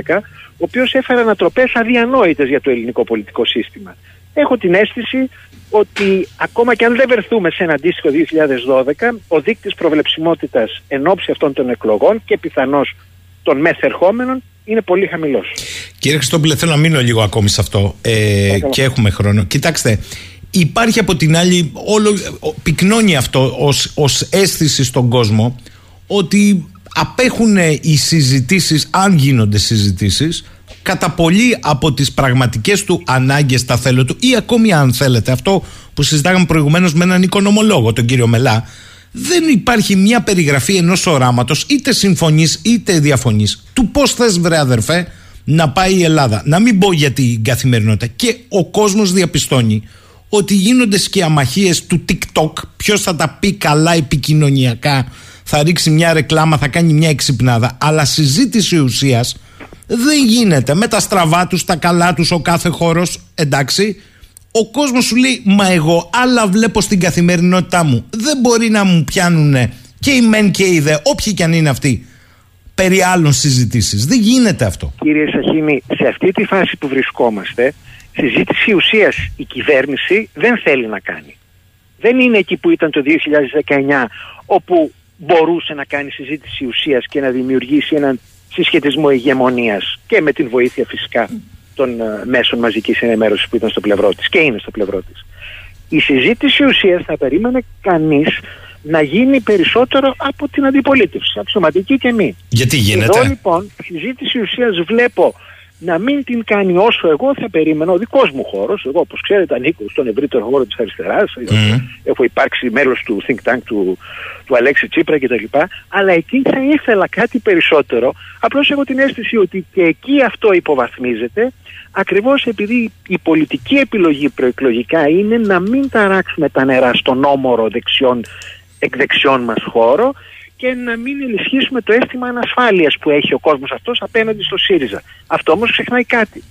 2012, ο οποίος έφερε ανατροπές αδιανόητες για το ελληνικό πολιτικό σύστημα. Έχω την αίσθηση ότι ακόμα και αν δεν βρεθούμε σε ένα αντίστοιχο 2012, ο δείκτης προβλεψιμότητας εν ώψη αυτών των εκλογών και πιθανώς των μεθερχόμενων είναι πολύ χαμηλός. Κύριε Χριστόπουλε, θέλω να μείνω λίγο ακόμη σε αυτό ε, και έχουμε χρόνο. Κοιτάξτε, υπάρχει από την άλλη, όλο, πυκνώνει αυτό ως, ως αίσθηση στον κόσμο ότι απέχουν οι συζητήσεις, αν γίνονται συζητήσεις, κατά πολύ από τις πραγματικές του ανάγκες στα θέλω του ή ακόμη αν θέλετε αυτό που συζητάγαμε προηγουμένως με έναν οικονομολόγο, τον κύριο Μελά, δεν υπάρχει μια περιγραφή ενός οράματος, είτε συμφωνείς είτε διαφωνείς, του πώς θες, βρε αδερφέ, να πάει η Ελλάδα. Να μην πω για την καθημερινότητα. Και ο κόσμος διαπιστώνει ότι γίνονται σκιαμαχίες του TikTok. Ποιος θα τα πει καλά επικοινωνιακά, θα ρίξει μια ρεκλάμα, θα κάνει μια εξυπνάδα. Αλλά συζήτηση ουσίας δεν γίνεται. Με τα στραβά τους, τα καλά τους, ο κάθε χώρος, εντάξει ο κόσμος σου λέει Μα εγώ άλλα βλέπω στην καθημερινότητά μου. Δεν μπορεί να μου πιάνουν και οι μεν και οι δε, όποιοι και αν είναι αυτοί, περί άλλων συζητήσεις. Δεν γίνεται αυτό. Κύριε Σαχίνη, σε αυτή τη φάση που βρισκόμαστε, συζήτηση ουσίας η κυβέρνηση δεν θέλει να κάνει. Δεν είναι εκεί που ήταν το 2019, όπου μπορούσε να κάνει συζήτηση ουσίας και να δημιουργήσει έναν συσχετισμό ηγεμονίας και με την βοήθεια φυσικά των ε, μέσων μαζικής ενημέρωσης που ήταν στο πλευρό της και είναι στο πλευρό της. Η συζήτηση ουσίας θα περίμενε κανείς να γίνει περισσότερο από την αντιπολίτευση, αξιωματική και μη. Γιατί γίνεται; Εδώ λοιπόν η συζήτηση ουσίας βλέπω να μην την κάνει όσο εγώ θα περίμενα ο δικός μου χώρος. Εγώ, όπως ξέρετε, ανήκω στον ευρύτερο χώρο της αριστεράς. Έχω υπάρξει μέλος του think tank του, του Αλέξη Τσίπρα κτλ. Αλλά εκεί θα ήθελα κάτι περισσότερο. Απλώς έχω την αίσθηση ότι και εκεί αυτό υποβαθμίζεται ακριβώς επειδή η πολιτική επιλογή προεκλογικά είναι να μην ταράξουμε τα νερά στον όμορο δεξιών, εκδεξιών μας χώρο και να μην ενισχύσουμε το αίσθημα ανασφάλειας που έχει ο κόσμος αυτός απέναντι στο ΣΥΡΙΖΑ. Αυτό όμως ξεχνάει κάτι,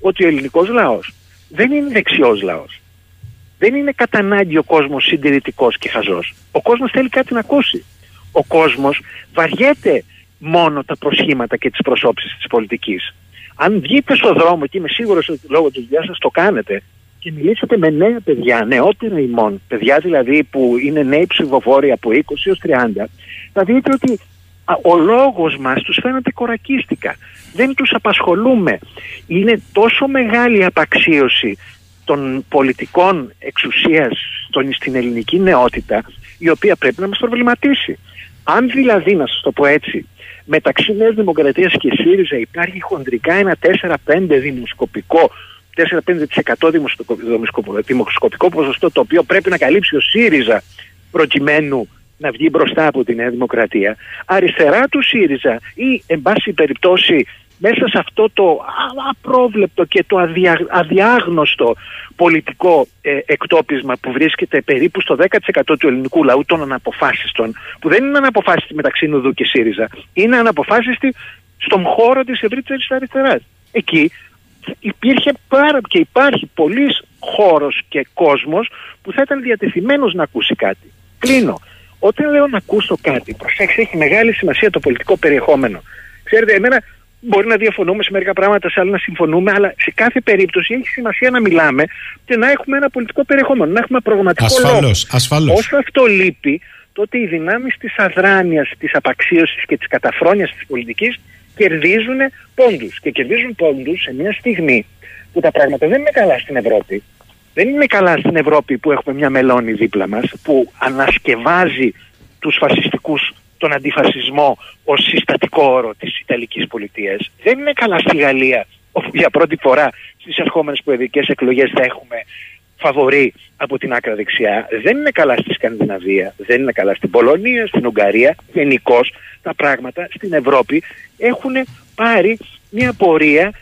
ότι ο ελληνικός λαός δεν είναι δεξιός λαός. Δεν είναι κατά ανάγκη ο κόσμος συντηρητικός και χαζός. Ο κόσμος θέλει κάτι να ακούσει. Ο κόσμος βαριέται μόνο τα προσχήματα και τις προσώψεις της πολιτικής αν βγείτε στο δρόμο και είμαι σίγουρος ότι λόγω της δουλειάς σας το κάνετε και μιλήσετε με νέα παιδιά, νεότερα ημών, παιδιά δηλαδή που είναι νέοι ψηφοφόροι από 20 έως 30, θα δείτε ότι ο λόγος μας τους φαίνεται κορακίστικα. Δεν τους απασχολούμε. Είναι τόσο μεγάλη απαξίωση των πολιτικών εξουσίας στην ελληνική νεότητα η οποία πρέπει να μας προβληματίσει. Αν δηλαδή, να σας το πω έτσι, μεταξύ Νέας Δημοκρατίας και ΣΥΡΙΖΑ υπάρχει χοντρικά ένα 4-5 δημοσκοπικό 4-5% δημοσκοπικό ποσοστό το οποίο πρέπει να καλύψει ο ΣΥΡΙΖΑ προκειμένου να βγει μπροστά από τη Νέα Δημοκρατία. Αριστερά του ΣΥΡΙΖΑ ή εν πάση περιπτώσει μέσα σε αυτό το απρόβλεπτο και το αδιάγνωστο πολιτικό ε, εκτόπισμα που βρίσκεται περίπου στο 10% του ελληνικού λαού των αναποφάσιστων, που δεν είναι αναποφάσιστη μεταξύ Νουδού και ΣΥΡΙΖΑ, είναι αναποφάσιστη στον χώρο της ευρύτερης αριστεράς. Εκεί υπήρχε πάρα και υπάρχει πολλής χώρος και κόσμος που θα ήταν διατεθειμένος να ακούσει κάτι. Κλείνω. Όταν λέω να ακούσω κάτι, προσέξτε, έχει μεγάλη σημασία το πολιτικό περιεχόμενο. Ξέρετε, εμένα μπορεί να διαφωνούμε σε μερικά πράγματα, σε άλλα να συμφωνούμε, αλλά σε κάθε περίπτωση έχει σημασία να μιλάμε και να έχουμε ένα πολιτικό περιεχόμενο, να έχουμε προγραμματικό ασφαλώς, λόγο. Ασφαλώς. Όσο αυτό λείπει, τότε οι δυνάμεις της αδράνειας, της απαξίωσης και της καταφρόνιας της πολιτικής κερδίζουν πόντους. Και κερδίζουν πόντους σε μια στιγμή που τα πράγματα δεν είναι καλά στην Ευρώπη. Δεν είναι καλά στην Ευρώπη που έχουμε μια μελώνη δίπλα μας, που ανασκευάζει τους φασιστικούς τον αντιφασισμό ως συστατικό όρο της Ιταλικής πολιτείας. Δεν είναι καλά στη Γαλλία, όπου για πρώτη φορά στις ερχόμενες προεδρικές εκλογές θα έχουμε φαβορή από την άκρα δεξιά. Δεν είναι καλά στη Σκανδιναβία, δεν είναι καλά στην Πολωνία, στην Ουγγαρία. Γενικώ τα πράγματα στην Ευρώπη έχουν πάρει μια πορεία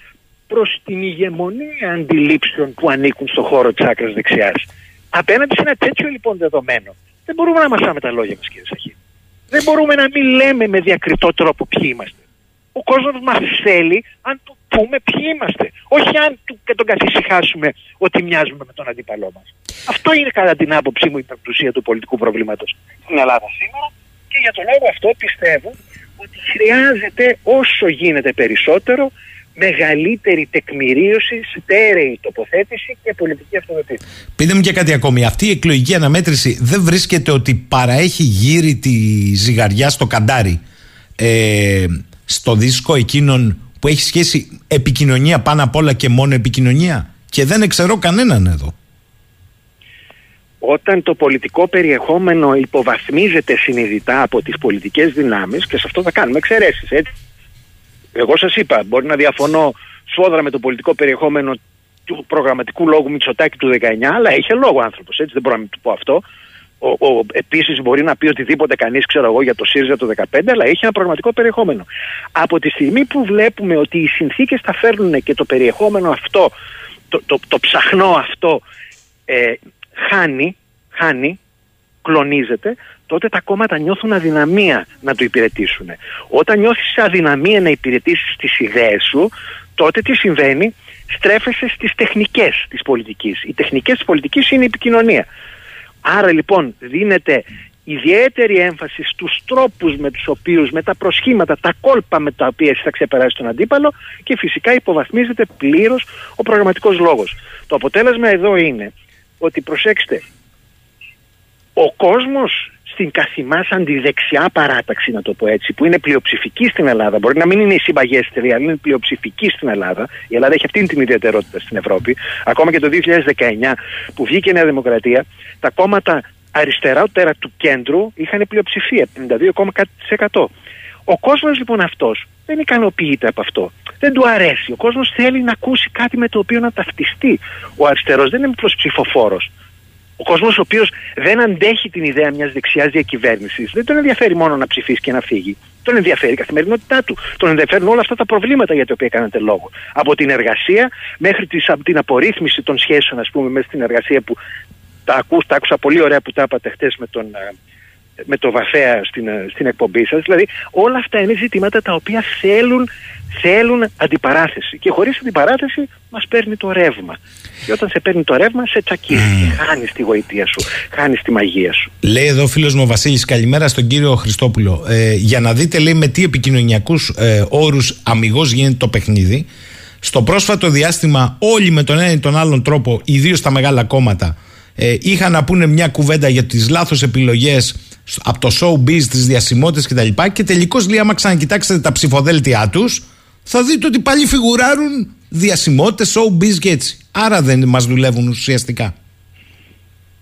προς την ηγεμονία αντιλήψεων που ανήκουν στο χώρο της άκρας δεξιάς. Απέναντι σε ένα τέτοιο λοιπόν δεδομένο, δεν μπορούμε να μασάμε τα λόγια μας κύριε Σαχή. Δεν μπορούμε να μην λέμε με διακριτό τρόπο ποιοι είμαστε. Ο κόσμος μας θέλει αν του πούμε ποιοι είμαστε. Όχι αν του, και τον καθησυχάσουμε ότι μοιάζουμε με τον αντίπαλό μας. Αυτό είναι κατά την άποψή μου η πεμπτουσία του πολιτικού προβλήματος στην Ελλάδα σήμερα και για τον λόγο αυτό πιστεύω ότι χρειάζεται όσο γίνεται περισσότερο μεγαλύτερη τεκμηρίωση, στέρεη τοποθέτηση και πολιτική αυτοδοτήση. Πείτε μου και κάτι ακόμη. Αυτή η εκλογική αναμέτρηση δεν βρίσκεται ότι παραέχει γύρι τη ζυγαριά στο καντάρι ε, στο δίσκο εκείνον που έχει σχέση επικοινωνία πάνω απ' όλα και μόνο επικοινωνία; Και δεν εξαιρώ κανέναν εδώ. Όταν το πολιτικό περιεχόμενο υποβαθμίζεται συνειδητά από τις πολιτικές δυνάμεις και σε αυτό θα κάνουμε εξαιρέσεις, έτσι. Εγώ σας είπα, μπορεί να διαφωνώ σφόδρα με το πολιτικό περιεχόμενο του προγραμματικού λόγου Μητσοτάκη του 19, αλλά είχε λόγο άνθρωπος, έτσι δεν μπορώ να μην του πω αυτό. Ο, ο, επίσης μπορεί να πει οτιδήποτε κανείς ξέρω εγώ για το ΣΥΡΙΖΑ το 2015 αλλά είχε ένα πραγματικό περιεχόμενο. Από τη στιγμή που βλέπουμε ότι οι συνθήκες τα φέρνουν και το περιεχόμενο αυτό, το, το, το ψαχνό αυτό ε, χάνει, χάνει, κλονίζεται, τότε τα κόμματα νιώθουν αδυναμία να το υπηρετήσουν. Όταν νιώθεις αδυναμία να υπηρετήσεις τις ιδέες σου, τότε τι συμβαίνει, στρέφεσαι στις τεχνικές της πολιτικής. Οι τεχνικές της πολιτικής είναι η επικοινωνία. Άρα λοιπόν δίνεται ιδιαίτερη έμφαση στους τρόπους με τους οποίους, με τα προσχήματα, τα κόλπα με τα οποία εσύ θα ξεπεράσει τον αντίπαλο και φυσικά υποβαθμίζεται πλήρως ο προγραμματικός λόγος. Το αποτέλεσμα εδώ είναι ότι προσέξτε, ο κόσμος στην καθημάς αντιδεξιά παράταξη, να το πω έτσι, που είναι πλειοψηφική στην Ελλάδα, μπορεί να μην είναι η συμπαγέστερη, αλλά είναι πλειοψηφική στην Ελλάδα. Η Ελλάδα έχει αυτή την ιδιαιτερότητα στην Ευρώπη. Ακόμα και το 2019 που βγήκε η Νέα Δημοκρατία, τα κόμματα αριστερότερα του κέντρου είχαν πλειοψηφία, 52,1%. Ο κόσμος λοιπόν αυτός δεν ικανοποιείται από αυτό. Δεν του αρέσει. Ο κόσμος θέλει να ακούσει κάτι με το οποίο να ταυτιστεί. Ο αριστερός δεν είναι απλώς ψηφοφόρος. Ο κόσμος ο οποίος δεν αντέχει την ιδέα μιας δεξιάς διακυβέρνησης δεν τον ενδιαφέρει μόνο να ψηφίσει και να φύγει. Τον ενδιαφέρει η καθημερινότητά του. Τον ενδιαφέρουν όλα αυτά τα προβλήματα για τα οποία κάνατε λόγο. Από την εργασία μέχρι την απορρίθμιση των σχέσεων, ας πούμε, μέσα στην εργασία που τα, ακούς, τα άκουσα πολύ ωραία που τα είπατε χτες με τον, με το Βαθέα στην, στην εκπομπή σας. Δηλαδή όλα αυτά είναι ζητήματα τα οποία θέλουν, θέλουν αντιπαράθεση. Και χωρίς αντιπαράθεση μας παίρνει το ρεύμα. Και όταν σε παίρνει το ρεύμα σε τσακίζει. Mm. Χάνεις τη γοητεία σου, χάνεις τη μαγεία σου. Λέει εδώ ο φίλος μου ο Βασίλης, καλημέρα στον κύριο Χριστόπουλο. Ε, για να δείτε λέει με τι επικοινωνιακούς ε, όρους αμυγός γίνεται το παιχνίδι. Στο πρόσφατο διάστημα όλοι με τον ένα ή τον άλλον τρόπο, ιδίως τα μεγάλα κόμματα, ε, είχαν να πούνε μια κουβέντα για τις λάθος επιλογές από το showbiz, τις διασημότητες κτλ. Και, και τελικώς λέει, άμα ξανακοιτάξετε τα ψηφοδέλτια τους, θα δείτε ότι πάλι φιγουράρουν διασημότητες, showbiz και έτσι. Άρα δεν μας δουλεύουν ουσιαστικά.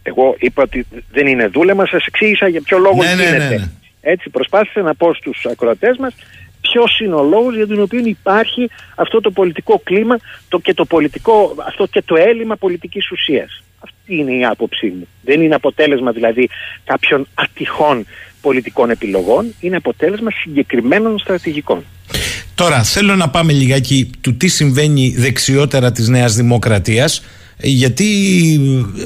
Εγώ είπα ότι δεν είναι δούλεμα, σας εξήγησα για ποιο λόγο ναι, ναι, γίνεται. ναι, ναι. Έτσι προσπάθησα να πω στους ακροατές μας ποιος είναι ο λόγος για τον οποίο υπάρχει αυτό το πολιτικό κλίμα το και το πολιτικό, αυτό και το έλλειμμα πολιτικής ουσίας. Αυτή είναι η άποψή μου. Δεν είναι αποτέλεσμα δηλαδή κάποιων ατυχών πολιτικών επιλογών, είναι αποτέλεσμα συγκεκριμένων στρατηγικών. Τώρα θέλω να πάμε λιγάκι του τι συμβαίνει δεξιότερα της Νέας Δημοκρατίας γιατί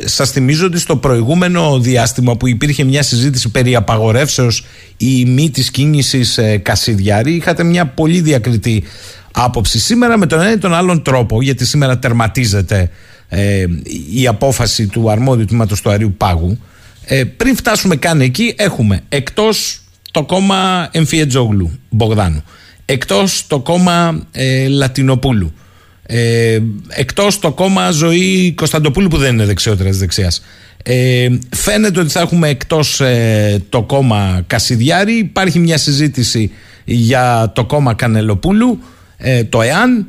σας θυμίζω ότι στο προηγούμενο διάστημα που υπήρχε μια συζήτηση περί απαγορεύσεως ή μη της κίνησης ε, Κασιδιάρη είχατε μια πολύ διακριτή άποψη. Σήμερα με τον ένα ή τον άλλον τρόπο, γιατί σήμερα τερματίζεται ε, η απόφαση του αρμόδιου τμήματος του Αριού Πάγου, ε, πριν φτάσουμε καν εκεί έχουμε εκτός το κόμμα Εμφιετζόγλου Μπογδάνου, εκτός το κόμμα ε, Λατινοπούλου, ε, εκτός το κόμμα Ζωή Κωνσταντοπούλου που δεν είναι δεξιότερα της δεξιάς. Ε, φαίνεται ότι θα έχουμε εκτός ε, το κόμμα Κασιδιάρη. Υπάρχει μια συζήτηση για το κόμμα Κανελοπούλου, ε, το ΕΑΝ.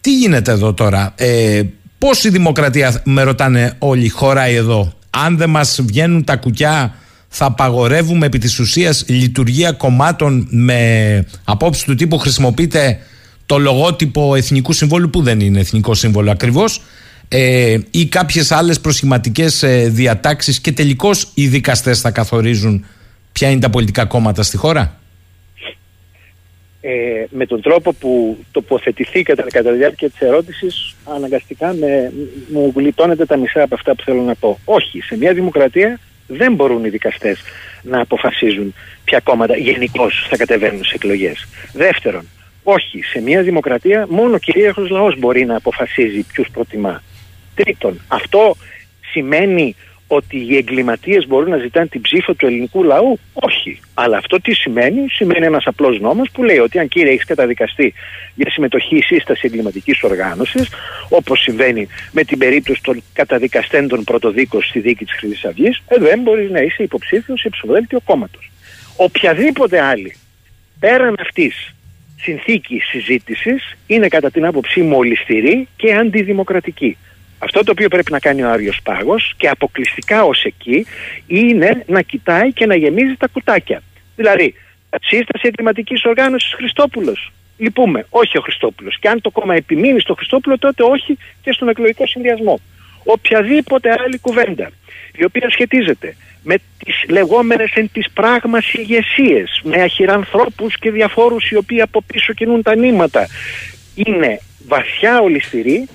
Τι γίνεται εδώ τώρα, ε, πώς η δημοκρατία, με ρωτάνε όλοι, χωράει εδώ; Αν δεν μας βγαίνουν τα κουκιά θα απαγορεύουμε επί της ουσίας λειτουργία κομμάτων με απόψη του τύπου χρησιμοποιείται το λογότυπο εθνικού συμβόλου που δεν είναι εθνικό σύμβολο ακριβώς ε, ή κάποιες άλλες προσχηματικές ε, διατάξεις και τελικώς οι δικαστές θα καθορίζουν ποια είναι τα πολιτικά κόμματα στη χώρα; Ε, με τον τρόπο που τοποθετηθήκατε κατά τη διάρκεια της ερώτησης αναγκαστικά με, μου γλιτώνετε τα μισά από αυτά που θέλω να πω. Όχι, σε μια δημοκρατία δεν μπορούν οι δικαστές να αποφασίζουν ποια κόμματα γενικώς θα κατεβαίνουν σε εκλογές. Δεύτερον, όχι, σε μια δημοκρατία μόνο κυρίαρχος λαός μπορεί να αποφασίζει ποιους προτιμά. Τρίτον, αυτό σημαίνει ότι οι εγκληματίες μπορούν να ζητάνε την ψήφο του ελληνικού λαού; Όχι. Αλλά αυτό τι σημαίνει; Σημαίνει ένας απλός νόμος που λέει ότι αν κύριε έχεις καταδικαστεί για συμμετοχή ή σύσταση εγκληματικής οργάνωσης, όπως συμβαίνει με την περίπτωση των καταδικαστέντων πρωτοδίκων στη δίκη της Χρυσής Αυγής, ε, δεν μπορείς να είσαι υποψήφιος σε ψηφοδέλτιο κόμματος. Οποιαδήποτε άλλη πέραν αυτής συνθήκη συζήτησης είναι κατά την άποψή μου ολιστηρή και αντιδημοκρατική. Αυτό το οποίο πρέπει να κάνει ο Άριος Πάγος και αποκλειστικά ως εκεί είναι να κοιτάει και να γεμίζει τα κουτάκια. Δηλαδή, σύσταση εγκληματικής οργάνωσης Χριστόπουλος. Λυπούμε, όχι ο Χριστόπουλος. Και αν το κόμμα επιμείνει στο Χριστόπουλο τότε όχι και στον εκλογικό συνδυασμό. Οποιαδήποτε άλλη κουβέντα η οποία σχετίζεται με τις λεγόμενες εν της πράγμας ηγεσίες, με αχυρανθρώπους και διαφόρους οι οποίοι από πίσω κινούν τα νήματα, είναι βαθιά ολιστηρή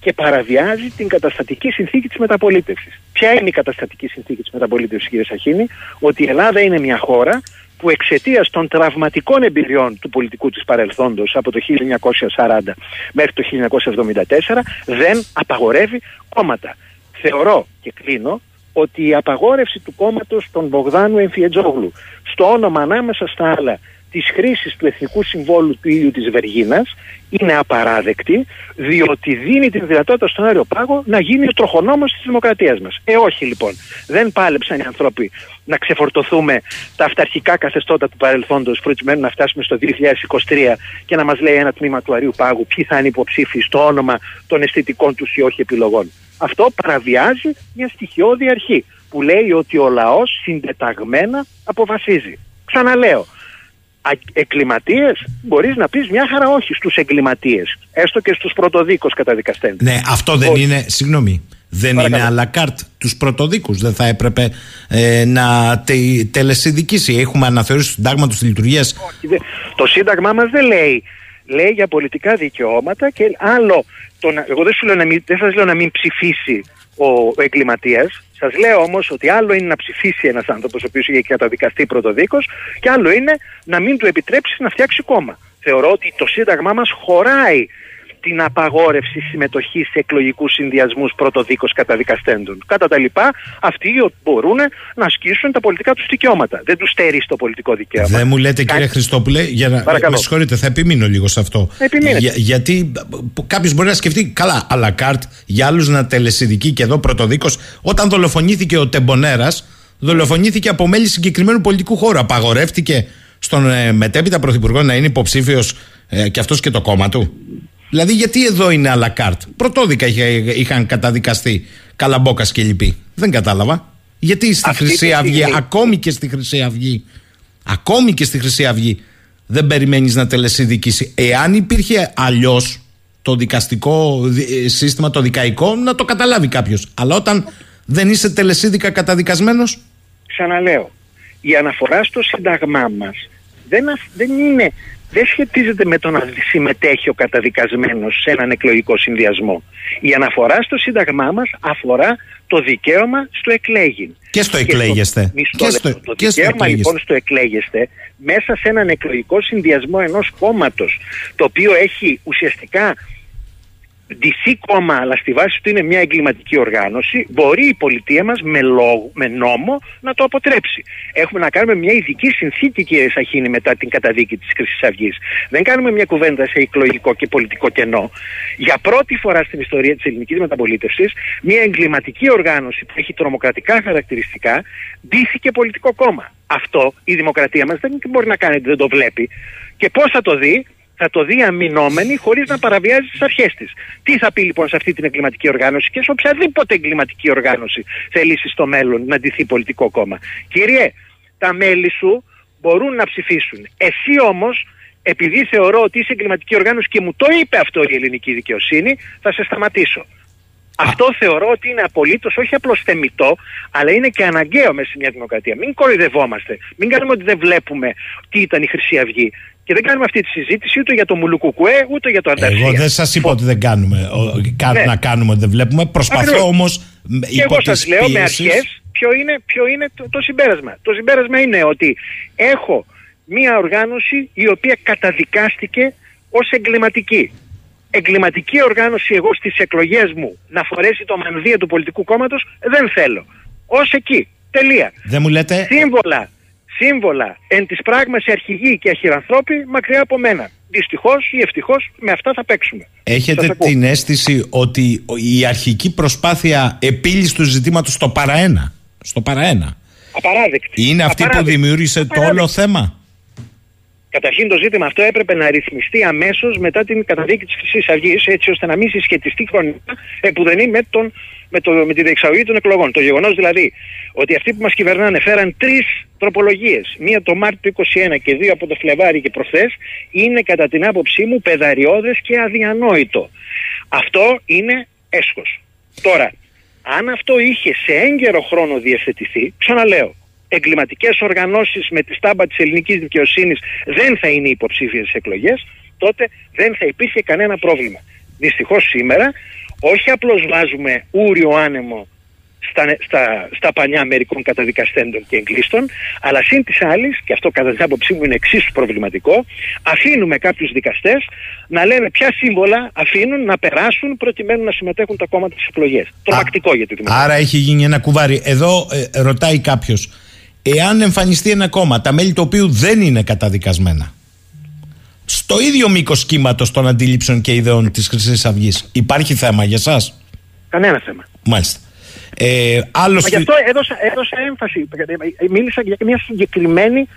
και παραβιάζει την καταστατική συνθήκη της μεταπολίτευσης. Ποια είναι η καταστατική συνθήκη της μεταπολίτευσης κύριε Σαχίνη, ότι η Ελλάδα είναι μια χώρα που εξαιτίας των τραυματικών εμπειριών του πολιτικού της παρελθόντος από το 1940 μέχρι το 1974 δεν απαγορεύει κόμματα. Θεωρώ και κλείνω ότι η απαγόρευση του κόμματος των Μπογδάνου Εμφιετζόγλου στο όνομα ανάμεσα στα άλλα της χρήσης του Εθνικού Συμβόλου του ίδιου της Βεργίνας είναι απαράδεκτη διότι δίνει την δυνατότητα στον Άριο Πάγο να γίνει ο τροχονόμος της δημοκρατίας μας. Ε όχι λοιπόν, δεν πάλεψαν οι άνθρωποι να ξεφορτωθούμε τα αυταρχικά καθεστώτα του παρελθόντος προκειμένου να φτάσουμε στο 2023 και να μας λέει ένα τμήμα του Αρίου Πάγου ποιοι θα είναι υποψήφοι στο όνομα των αισθητικών τους ή όχι επιλογών. Αυτό παραβιάζει μια στοιχειώδη αρχή που λέει ότι ο λαός συντεταγμένα αποφασίζει. Ξαναλέω, εγκληματίε, μπορείς να πεις μια χαρά όχι στους εγκληματίες. Έστω και στους πρωτοδίκους καταδικαστέντες. Ναι, αυτό δεν είναι. Συγγνώμη. Δεν είναι à la carte τους πρωτοδίκους. Δεν θα έπρεπε ε, να τε, τελεσυνδικήσει. Έχουμε αναθεωρήσει το σύνταγμα του της λειτουργίας. Το σύνταγμά μας δεν λέει. Λέει για πολιτικά δικαιώματα και άλλο. Το εγώ δεν, σου λέω να μην, δεν σας λέω να μην ψηφίσει ο εγκληματίας. Σας λέω όμως ότι άλλο είναι να ψηφίσει ένας άνθρωπος ο οποίος έχει καταδικαστεί πρωτοδίκως και άλλο είναι να μην του επιτρέψεις να φτιάξει κόμμα. Θεωρώ ότι το Σύνταγμά μας χωράει την απαγόρευση συμμετοχής σε εκλογικούς συνδυασμούς πρωτοδίκως καταδικαστέντων. Κατά τα λοιπά, αυτοί μπορούν να ασκήσουν τα πολιτικά τους δικαιώματα. Δεν τους στερεί το πολιτικό δικαίωμα. Δεν μου λέτε, κύριε Χριστόπουλε, για να. Παρακαλώ. Με συγχωρείτε, θα επιμείνω λίγο σε αυτό. Για, γιατί κάποιος μπορεί να σκεφτεί, καλά, αλακάρτ, για άλλους να τελεσυδικεί και εδώ πρωτοδίκως. Όταν δολοφονήθηκε ο Τεμπονέρας, δολοφονήθηκε από μέλη συγκεκριμένου πολιτικού χώρου. Απαγορεύτηκε στον ε, μετέπειτα πρωθυπουργό να είναι υποψήφιος ε, και αυτός και το κόμμα του. Δηλαδή, γιατί εδώ είναι à la carte; Πρωτόδικα είχαν καταδικαστεί Καλαμπόκας και λοιποί. Δεν κατάλαβα. Γιατί στη Χρυσή Αυγή, ακόμη και στη Χρυσή Αυγή, ακόμη και στη Χρυσή Αυγή, δεν περιμένεις να τελεσυνδικήσει. Εάν υπήρχε αλλιώς το δικαστικό ε, σύστημα, το δικαϊκό, να το καταλάβει κάποιος. Αλλά όταν δεν είσαι τελεσίδικα καταδικασμένος; Ξαναλέω, η αναφορά στο Σύνταγμά μας δεν, ασ- δεν είναι δεν σχετίζεται με το να συμμετέχει ο καταδικασμένος σε έναν εκλογικό συνδυασμό. Η αναφορά στο Σύνταγμά μας αφορά το δικαίωμα στο εκλέγην. Και στο εκλέγεστε. Μισό Και στο- λεπτό. το και στο δικαίωμα εκλέγεστε. λοιπόν στο εκλέγεστε μέσα σε έναν εκλογικό συνδυασμό ενός κόμματος το οποίο έχει ουσιαστικά DC κόμμα, αλλά στη βάση του είναι μια εγκληματική οργάνωση, μπορεί η πολιτεία μας με, λόγο, με νόμο να το αποτρέψει. Έχουμε να κάνουμε μια ειδική συνθήκη, κύριε Σαχίνη, μετά την καταδίκη της Χρυσής Αυγής. Δεν κάνουμε μια κουβέντα σε εκλογικό και πολιτικό κενό. Για πρώτη φορά στην ιστορία της ελληνικής μεταπολίτευσης, μια εγκληματική οργάνωση που έχει τρομοκρατικά χαρακτηριστικά, ντύθηκε πολιτικό κόμμα. Αυτό η δημοκρατία μας δεν μπορεί να κάνει, δεν το βλέπει. Και πώς θα το δει, θα το δει αμυνόμενη χωρίς να παραβιάζει τις αρχές της. Τι θα πει λοιπόν σε αυτή την εγκληματική οργάνωση και σε οποιαδήποτε εγκληματική οργάνωση θελήσει στο μέλλον να ντυθεί πολιτικό κόμμα. Κύριε, τα μέλη σου μπορούν να ψηφίσουν. Εσύ όμως, επειδή θεωρώ ότι είσαι εγκληματική οργάνωση και μου το είπε αυτό η ελληνική δικαιοσύνη, θα σε σταματήσω. Αυτό θεωρώ ότι είναι απολύτως όχι απλώς θεμητό, αλλά είναι και αναγκαίο μέσα σε μια δημοκρατία. Μην κοροϊδευόμαστε. Μην κάνουμε ότι δεν βλέπουμε τι ήταν η Χρυσή Αυγή. Και δεν κάνουμε αυτή τη συζήτηση ούτε για το Μουλουκουκουέ ούτε για το Ανταρσία. Εγώ δεν σας είπα ότι δεν κάνουμε, ο- κα- Ναι. να κάνουμε ότι δεν βλέπουμε. Προσπαθώ Ακριβώς. όμως Και υπό εγώ τι σας λέω με αρχές ποιο είναι, ποιο είναι το, το συμπέρασμα. Το συμπέρασμα είναι ότι έχω μία οργάνωση η οποία καταδικάστηκε ως εγκληματική. Εγκληματική οργάνωση εγώ στις εκλογές μου να φορέσει το μανδύα του πολιτικού κόμματος δεν θέλω. Ως εκεί. Τελεία. Δεν μου λέτε. Σύμβολα, σύμβολα εν της πράγμαση αρχηγοί και αχυρανθρώποι μακριά από μένα. Δυστυχώς ή ευτυχώς με αυτά θα παίξουμε. Σας Έχετε ακούω. την αίσθηση ότι η αρχική προσπάθεια επίλυση του ζητήματο στο παραένα; Στο παραένα. Απαράδεκτη. Είναι αυτή που Απαράδεκτη. δημιούργησε το Απαράδεκτη. όλο θέμα; Καταρχήν το ζήτημα αυτό έπρεπε να ρυθμιστεί αμέσως μετά την καταδίκη της Χρυσής Αυγής, έτσι ώστε να μην συσχετιστεί χρονικά επουδενή με, τον, με, το, με τη διεξαγωγή των εκλογών. Το γεγονός δηλαδή ότι αυτοί που μας κυβερνάνε φέραν τρεις τροπολογίες, μία το Μάρτιο του 2021 και δύο από το Φλεβάρι και προχθές, είναι κατά την άποψή μου πεδαριώδες και αδιανόητο. Αυτό είναι έσχος. Τώρα, αν αυτό είχε σε έγκαιρο χρόνο διευθετηθεί, ξαναλέω, εγκληματικές οργανώσεις με τη στάμπα της ελληνικής δικαιοσύνης δεν θα είναι υποψήφιε στις εκλογές, τότε δεν θα υπήρχε κανένα πρόβλημα. Δυστυχώς σήμερα, όχι απλώς βάζουμε ούριο άνεμο στα, στα, στα πανιά μερικών καταδικαστέντων και εγκλήστων, αλλά συν της άλλης, και αυτό κατά την άποψή μου είναι εξίσου προβληματικό, αφήνουμε κάποιους δικαστές να λένε ποια σύμβολα αφήνουν να περάσουν προκειμένου να συμμετέχουν τα κόμματα στις εκλογές. Τρομακτικό για τη δημοκρατία. Άρα έχει γίνει ένα κουβάρι. Εδώ ε, ρωτάει κάποιος, εάν εμφανιστεί ένα κόμμα, τα μέλη του οποίου δεν είναι καταδικασμένα, στο ίδιο μήκος κύματος των αντιλήψεων και ιδεών της Χρυσής Αυγής, υπάρχει θέμα για εσά. Κανένα θέμα. Μάλιστα. Ε, άλλος Μα γι' αυτό έδωσα, έδωσα έμφαση. Μίλησα για μια συγκεκριμένη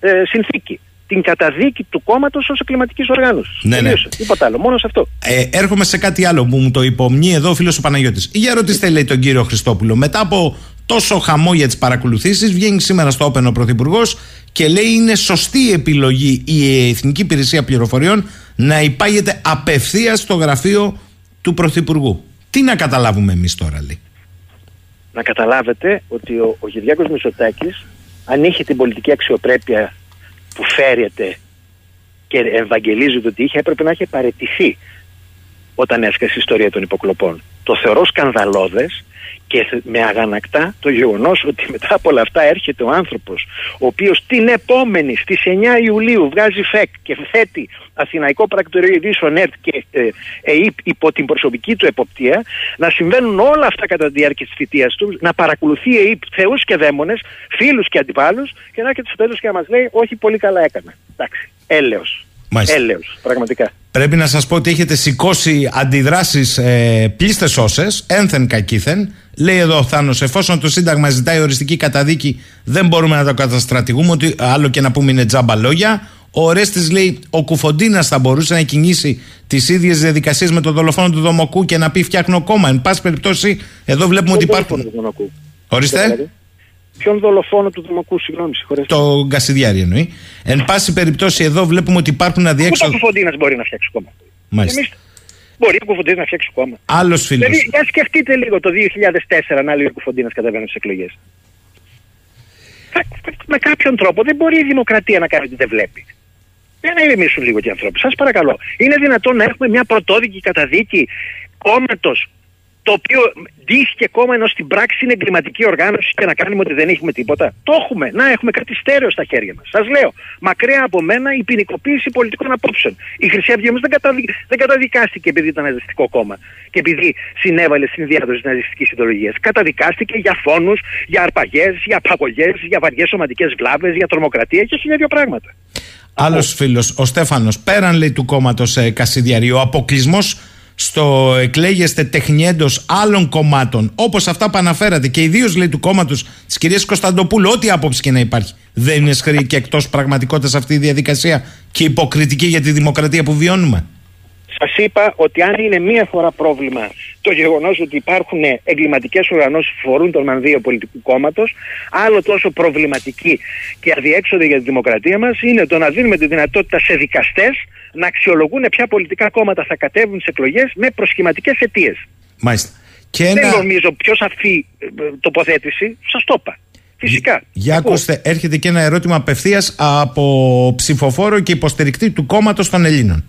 ε, συνθήκη. Την καταδίκη του κόμματος ως εγκληματική οργάνωσης. Ναι, ναι. Τίποτα άλλο. Μόνο σε αυτό. Ε, έρχομαι σε κάτι άλλο που μου το υπομνεί εδώ ο φίλος ο Παναγιώτης. Για ρωτήστε, λέει τον κύριο Χριστόπουλο, μετά από τόσο χαμό για τις παρακολουθήσεις, βγαίνει σήμερα στο Όπεν ο Πρωθυπουργός και λέει είναι σωστή η επιλογή η Εθνική Υπηρεσία Πληροφοριών να υπάγεται απευθείας στο γραφείο του Πρωθυπουργού. Τι να καταλάβουμε εμείς τώρα, λέει. Να καταλάβετε ότι ο, ο Κυριάκος Μητσοτάκης αν είχε την πολιτική αξιοπρέπεια που φέρεται και ευαγγελίζεται ότι είχε έπρεπε να είχε παρετηθεί όταν έσκασε η ιστορία των υποκλοπών. Το θεωρώ σκανδαλώδες και θε- με αγανακτά το γεγονός ότι μετά από όλα αυτά έρχεται ο άνθρωπος ο οποίος την επόμενη στις 9 Ιουλίου βγάζει ΦΕΚ και θέτει Αθηναϊκό Πρακτορείο Ειδήσεων ΕΡΤ και ε, ΕΙΠ υπό την προσωπική του εποπτεία να συμβαίνουν όλα αυτά κατά τη διάρκεια της θητείας του να παρακολουθεί η ΕΙΠ θεούς και δαίμονες, φίλους και αντιπάλους και να έρχεται στο τέλος και να μας λέει όχι πολύ καλά έκανα. Εντάξει, έλεος. Μάλιστα. Έλεος, πραγματικά. Πρέπει να σας πω ότι έχετε σηκώσει αντιδράσεις ε, πλήστες όσες, ένθεν κακήθεν. Λέει εδώ ο Θάνος, εφόσον το Σύνταγμα ζητάει οριστική καταδίκη, δεν μπορούμε να το καταστρατηγούμε, ότι άλλο και να πούμε είναι τζάμπα λόγια. Ο Ορέστης λέει, ο Κουφοντίνας θα μπορούσε να κινήσει τις ίδιες διαδικασίες με τον δολοφόνο του Δομοκού και να πει φτιάχνω κόμμα. Εν πάση περιπτώσει, εδώ βλέπουμε ότι Ποιον υπάρχουν... δολοφόνο του Δομακού; Ορίστε. Δηλαδή, Ποιον δολοφόνο του Δομακού, συγγνώμη, συγχωρέστε. Το Γκασιδιάρη εννοεί. Εν πάση περιπτώσει, εδώ βλέπουμε ότι υπάρχουν Ούτε ο αδιέξοδο. Κουφοντίνας μπορεί να φτιάξει κόμμα. Μάλιστα. Εμείς μπορεί ο Κουφοντίνας να φτιάξει κόμμα. Άλλος φίλος. Δηλαδή, για σκεφτείτε λίγο το 2004 να λέει ο Κουφοντίνας κατεβαίνει στις εκλογές. με κάποιον τρόπο δεν μπορεί η δημοκρατία να κάνει ότι δεν βλέπει. Δεν να ηρεμήσουν λίγο και οι άνθρωποι. Σας παρακαλώ. Είναι δυνατόν να έχουμε μια πρωτόδικη καταδίκη κόμματος το οποίο ντύχει κόμμα ενώ στην πράξη είναι εγκληματική οργάνωση και να κάνουμε ότι δεν έχουμε τίποτα. Το έχουμε. Να έχουμε κάτι στέρεο στα χέρια μας. Σας λέω, μακριά από μένα η ποινικοποίηση πολιτικών απόψεων. Η Χρυσή Αυγή όμως δεν, καταδι... δεν καταδικάστηκε επειδή ήταν ναζιστικό κόμμα και επειδή συνέβαλε στην διάδοση της ναζιστικής ιδεολογίας. Καταδικάστηκε για φόνους, για αρπαγές, για απαγωγές, για βαριές σωματικές βλάβες, για τρομοκρατία και χίλια δύο πράγματα. Άλλος φίλος, ο Στέφανος, πέραν λέει του κόμματος ε, Κασιδιαρίου, ο αποκλεισμός στο εκλέγεστε τεχνιέντος άλλων κομμάτων, όπως αυτά που αναφέρατε και ιδίως λέει του κόμματος της κυρίας Κωνσταντοπούλου, ό,τι άποψη και να υπάρχει, δεν είναι σχρή και εκτός πραγματικότητας αυτή η διαδικασία και υποκριτική για τη δημοκρατία που βιώνουμε. Σας είπα ότι αν είναι μία φορά πρόβλημα το γεγονός ότι υπάρχουν εγκληματικές οργανώσεις που φορούν τον μανδύο πολιτικού κόμματος, άλλο τόσο προβληματική και αδιέξοδη για τη δημοκρατία μας είναι το να δίνουμε τη δυνατότητα σε δικαστές να αξιολογούν ποια πολιτικά κόμματα θα κατέβουν σε εκλογές με προσχηματικές αιτίες. Μάλιστα. Και ένα... Δεν νομίζω πιο σαφή ε, τοποθέτηση, σας το είπα. Φυσικά. Για ακούστε, έρχεται και ένα ερώτημα απευθείας από ψηφοφόρο και υποστηρικτή του κόμματος των Ελλήνων.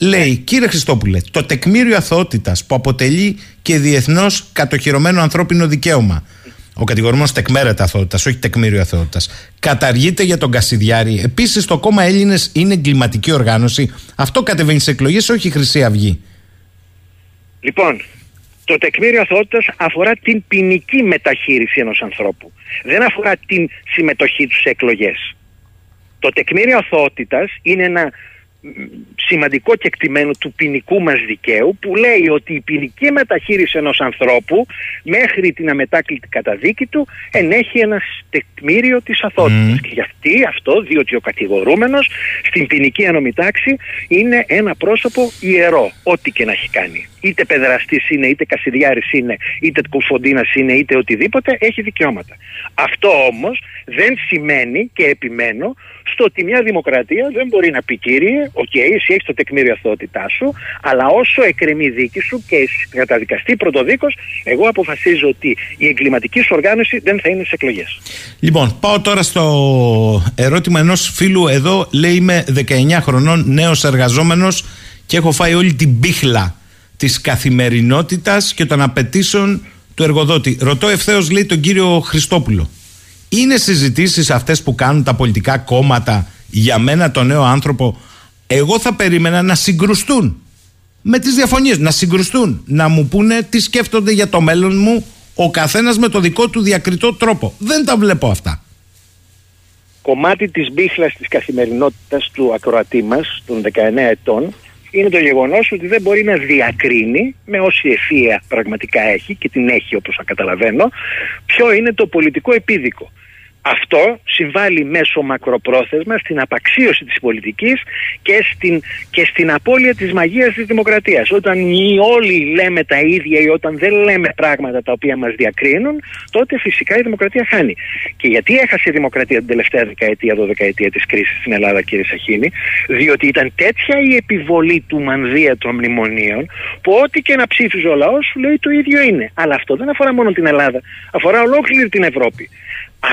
Λέει, ναι. κύριε Χριστόπουλε, το τεκμήριο αθωότητας που αποτελεί και διεθνώς κατοχυρωμένο ανθρώπινο δικαίωμα ο κατηγορούμενος τεκμέρεται αθότητα, όχι τεκμήριο αθότητα. Καταργείται για τον Κασιδιάρη. Επίσης, το κόμμα Έλληνες είναι εγκληματική οργάνωση. Αυτό κατεβαίνει σε εκλογές, όχι η Χρυσή Αυγή. Λοιπόν, το τεκμήριο αθότητα αφορά την ποινική μεταχείριση ενός ανθρώπου. Δεν αφορά την συμμετοχή του σε εκλογές. Το τεκμήριο αθότητα είναι ένα σημαντικό κεκτημένο του ποινικού μας δικαίου που λέει ότι η ποινική μεταχείριση ενός ανθρώπου μέχρι την αμετάκλητη καταδίκη του ενέχει ένα τεκμήριο της αθωότητας. Και γιατί αυτό, διότι ο κατηγορούμενος στην ποινική τάξη είναι ένα πρόσωπο ιερό, ό,τι και να έχει κάνει. Είτε παιδεραστής είναι, είτε Κασιδιάρης είναι, είτε Κουφοντίνας είναι, είτε οτιδήποτε, έχει δικαιώματα. Αυτό όμως δεν σημαίνει και επιμένω στο ότι μια δημοκρατία δεν μπορεί να πει κύριε, οκ, okay, εσύ έχεις το τεκμήριο αθωότητάς σου, αλλά όσο εκκρεμεί δίκη σου και καταδικαστεί πρωτοδίκως, εγώ αποφασίζω ότι η εγκληματική σου οργάνωση δεν θα είναι σε εκλογές. Λοιπόν, πάω τώρα στο ερώτημα ενός φίλου εδώ. Λέει είμαι 19 χρονών, νέος εργαζόμενος και έχω φάει όλη την πίχλα της καθημερινότητας και των απαιτήσεων του εργοδότη. Ρωτώ ευθέως, λέει τον κύριο Χριστόπουλο. Είναι συζητήσεις αυτές που κάνουν τα πολιτικά κόμματα για μένα τον νέο άνθρωπο εγώ θα περίμενα να συγκρουστούν με τις διαφωνίες, να συγκρουστούν, να μου πούνε τι σκέφτονται για το μέλλον μου ο καθένας με το δικό του διακριτό τρόπο. Δεν τα βλέπω αυτά. Κομμάτι της μπίχλας της καθημερινότητας του ακροατή μας, των 19 ετών, είναι το γεγονός ότι δεν μπορεί να διακρίνει με όση ευθεία πραγματικά έχει και την έχει όπως θα καταλαβαίνω ποιο είναι το πολιτικό επίδικο. Αυτό συμβάλλει μέσω μακροπρόθεσμα στην απαξίωση της πολιτικής και στην, και στην απώλεια της μαγείας της δημοκρατίας. Όταν όλοι λέμε τα ίδια ή όταν δεν λέμε πράγματα τα οποία μας διακρίνουν, τότε φυσικά η δημοκρατία χάνει. Και γιατί έχασε η δημοκρατία την τελευταία δεκαετία, δωδεκαετία της κρίσης στην Ελλάδα κύριε Σαχίνη, διότι ήταν τέτοια η επιβολή του μανδύα των μνημονίων, που ό,τι και να ψήφιζε ο λαός σου λέει το ίδιο είναι. Αλλά αυτό δεν αφορά μόνο την Ελλάδα, αφορά ολόκληρη την Ευρώπη.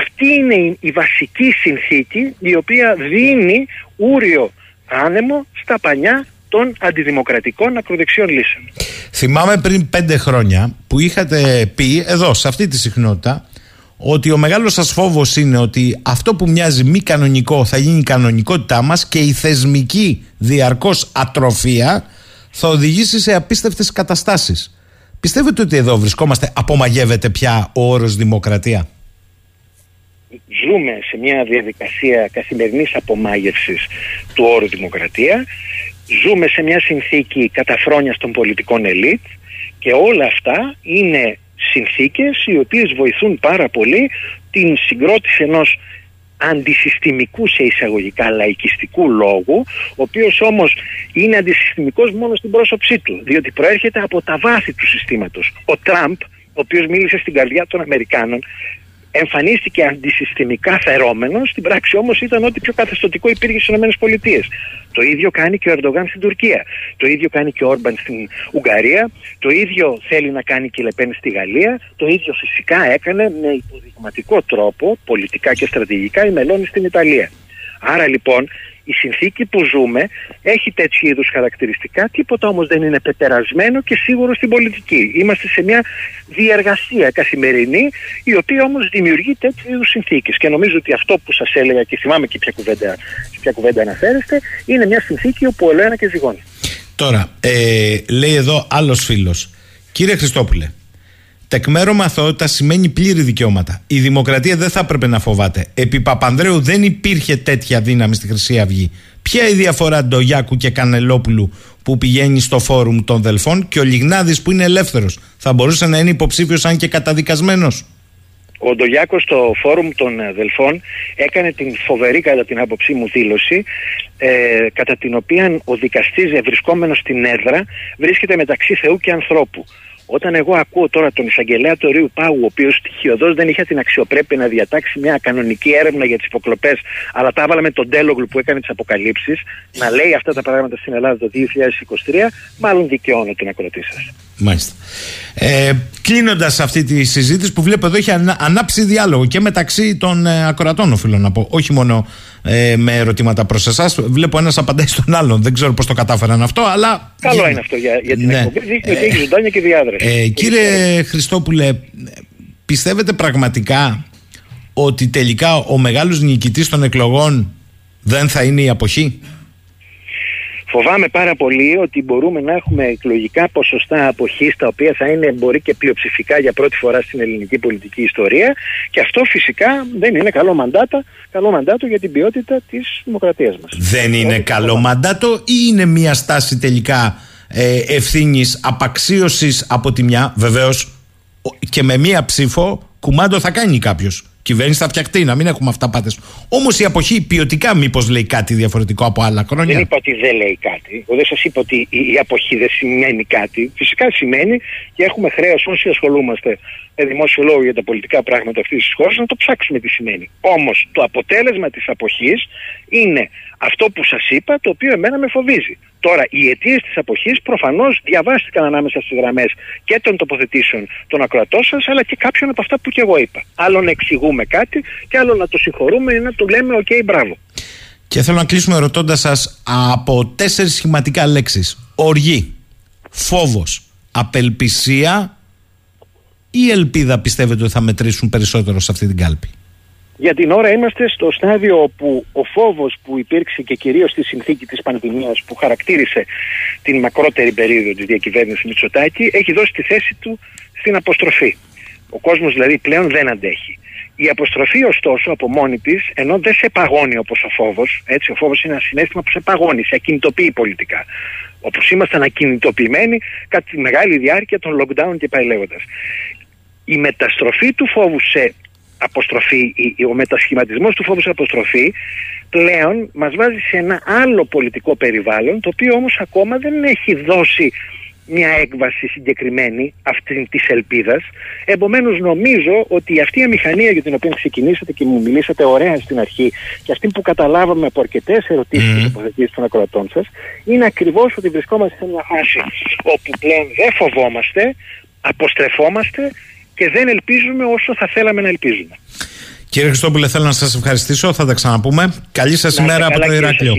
Αυτή είναι η βασική συνθήκη η οποία δίνει ούριο άνεμο στα πανιά των αντιδημοκρατικών ακροδεξιών λύσεων. Θυμάμαι πριν πέντε χρόνια που είχατε πει εδώ σε αυτή τη συχνότητα ότι ο μεγάλος σας φόβος είναι ότι αυτό που μοιάζει μη κανονικό θα γίνει η κανονικότητά μας και η θεσμική διαρκώς ατροφία θα οδηγήσει σε απίστευτες καταστάσεις. Πιστεύετε ότι εδώ βρισκόμαστε, απομαγεύεται πια ο όρος δημοκρατία; Ζούμε σε μια διαδικασία καθημερινής απομάγευσης του όρου δημοκρατία, ζούμε σε μια συνθήκη καταφρόνιας των πολιτικών ελίτ και όλα αυτά είναι συνθήκες οι οποίες βοηθούν πάρα πολύ την συγκρότηση ενός αντισυστημικού σε εισαγωγικά λαϊκιστικού λόγου, ο οποίος όμως είναι αντισυστημικός μόνο στην πρόσωψή του, διότι προέρχεται από τα βάθη του συστήματος. Ο Τραμπ, ο οποίος μίλησε στην καρδιά των Αμερικάνων, εμφανίστηκε αντισυστημικά φερόμενος, στην πράξη όμως ήταν ό,τι πιο καθεστωτικό υπήρχε στις ΗΠΑ. Το ίδιο κάνει και ο Ερντογάν στην Τουρκία. Το ίδιο κάνει και ο Όρμπαν στην Ουγγαρία. Το ίδιο θέλει να κάνει και η Λεπέν στη Γαλλία. Το ίδιο φυσικά έκανε με υποδειγματικό τρόπο, πολιτικά και στρατηγικά, η Μελώνη στην Ιταλία. Άρα λοιπόν η συνθήκη που ζούμε έχει τέτοιου είδους χαρακτηριστικά, τίποτα όμως δεν είναι πεπερασμένο και σίγουρο στην πολιτική. Είμαστε σε μια διεργασία καθημερινή, η οποία όμως δημιουργεί τέτοιου είδους συνθήκες. Και νομίζω ότι αυτό που σας έλεγα και θυμάμαι και ποια κουβέντα, ποια κουβέντα αναφέρεστε, είναι μια συνθήκη όπου ολοένα και ζυγώνει. Τώρα, ε, λέει εδώ άλλος φίλος. Κύριε Χριστόπουλε, Τεκμέρωμα αθωότητας σημαίνει πλήρη δικαιώματα. Η δημοκρατία δεν θα έπρεπε να φοβάται. Επί Παπανδρέου δεν υπήρχε τέτοια δύναμη στη Χρυσή Αυγή. Ποια η διαφορά Ντογιάκου και Κανελόπουλου που πηγαίνει στο φόρουμ των Δελφών και ο Λιγνάδης που είναι ελεύθερος; Θα μπορούσε να είναι υποψήφιος αν και καταδικασμένος; Ο Ντογιάκος στο φόρουμ των Δελφών έκανε την φοβερή κατά την άποψή μου δήλωση ε, κατά την οποία ο δικαστής βρισκόμενος στην έδρα βρίσκεται μεταξύ Θεού και ανθρώπου. Όταν εγώ ακούω τώρα τον εισαγγελέα του Ρίου Πάγου, ο οποίος στοιχειοδός δεν είχε την αξιοπρέπεια να διατάξει μια κανονική έρευνα για τις υποκλοπές, αλλά τα έβαλε με τον Τέλογλου που έκανε τις αποκαλύψεις, να λέει αυτά τα πράγματα στην Ελλάδα το 2023, μάλλον δικαιώνω την ακροτή σας. Μάλιστα. Ε, Κλείνοντας αυτή τη συζήτηση που βλέπω εδώ έχει ανάψει διάλογο και μεταξύ των ε, ακροατών, οφείλω να πω. Όχι μόνο ε, με ερωτήματα προς εσάς. Βλέπω ένας απαντάει στον άλλον. Δεν ξέρω πώς το κατάφεραν αυτό, αλλά. Καλό είναι αυτό για, για την ναι. εκπομπή. Δείχνει ότι έχει ζωντάνια και διάδραση. Ε, κύριε Χριστόπουλε, πιστεύετε πραγματικά ότι τελικά ο μεγάλος νικητής των εκλογών δεν θα είναι η αποχή; Φοβάμαι πάρα πολύ ότι μπορούμε να έχουμε εκλογικά ποσοστά αποχής τα οποία θα είναι μπορεί και πλειοψηφικά για πρώτη φορά στην ελληνική πολιτική ιστορία. Και αυτό φυσικά δεν είναι καλό μαντάτο, καλό μαντάτο για την ποιότητα της δημοκρατίας μας. Δεν είναι καλό μαντάτο ή είναι μια στάση τελικά ε, ευθύνης απαξίωσης από τη μια, βεβαίως και με μία ψήφο κουμάντο θα κάνει κάποιος κυβέρνηση θα φτιαχτεί, να μην έχουμε αυταπάτες. Όμως η αποχή ποιοτικά μήπως λέει κάτι διαφορετικό από άλλα χρόνια; Δεν είπα ότι δεν λέει κάτι. Εγώ δεν σας είπα ότι η αποχή δεν σημαίνει κάτι. Φυσικά σημαίνει και έχουμε χρέος όσοι ασχολούμαστε με δημόσιο λόγο για τα πολιτικά πράγματα αυτής της χώρας να το ψάξουμε τι σημαίνει. Όμως το αποτέλεσμα της αποχής είναι αυτό που σας είπα, το οποίο εμένα με φοβίζει. Τώρα, οι αιτίες της αποχής προφανώς διαβάστηκαν ανάμεσα στις γραμμές και των τοποθετήσεων των ακροατών σας, αλλά και κάποιων από αυτά που και εγώ είπα. Άλλο να εξηγούμε κάτι και άλλο να το συγχωρούμε ή να το λέμε «ΟΚ, μπράβο». Και θέλω να κλείσουμε ρωτώντας σας από τέσσερις σχηματικά λέξεις. Οργή, φόβος, απελπισία ή ελπίδα πιστεύετε ότι θα μετρήσουν περισσότερο σε αυτή την κάλπη; Για την ώρα είμαστε στο στάδιο όπου ο φόβος που υπήρξε και κυρίως στη συνθήκη της πανδημίας που χαρακτήρισε την μακρότερη περίοδο της διακυβέρνησης Μητσοτάκη έχει δώσει τη θέση του στην αποστροφή. Ο κόσμος δηλαδή πλέον δεν αντέχει. Η αποστροφή ωστόσο από μόνη της, ενώ δεν σε παγώνει όπως ο φόβος, έτσι, ο φόβος είναι ένα συνέστημα που σε παγώνει, σε ακινητοποιεί πολιτικά. Όπως ήμασταν ακινητοποιημένοι κατά τη μεγάλη διάρκεια των lockdown και πάει λέγοντα. Η μεταστροφή του φόβου σε αποστροφή, ο μετασχηματισμός του φόβου σε αποστροφή πλέον μας βάζει σε ένα άλλο πολιτικό περιβάλλον το οποίο όμως ακόμα δεν έχει δώσει μια έκβαση συγκεκριμένη αυτή της ελπίδας. Επομένως, νομίζω ότι αυτή η αμηχανία για την οποία ξεκινήσατε και μου μιλήσατε ωραία στην αρχή και αυτή που καταλάβαμε από αρκετές ερωτήσεις mm. και τοποθετήσεις των ακροατών σας, είναι ακριβώς ότι βρισκόμαστε σε μια φάση όπου πλέον δεν φοβόμαστε, αποστρεφόμαστε και δεν ελπίζουμε όσο θα θέλαμε να ελπίζουμε. Κύριε Χριστόπουλε, θέλω να σας ευχαριστήσω. Θα τα ξαναπούμε. Καλή σας ημέρα από το Ηράκλειο.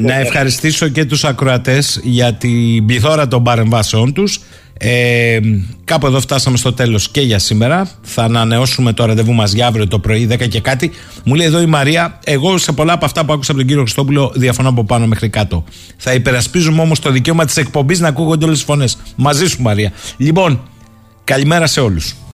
Να ευχαριστήσω και τους ακροατές για την πληθώρα των παρεμβάσεών τους. Ε, κάπου εδώ φτάσαμε στο τέλος και για σήμερα. Θα ανανεώσουμε το ραντεβού μας για αύριο το πρωί, 10 και κάτι. Μου λέει εδώ η Μαρία, εγώ σε πολλά από αυτά που άκουσα από τον κύριο Χριστόπουλο διαφωνώ από πάνω μέχρι κάτω. Θα υπερασπίζουμε όμως το δικαίωμα της εκπομπής να ακούγονται όλες τις φωνές. Μαζί σου, Μαρία. Λοιπόν, Καλημέρα σε όλους.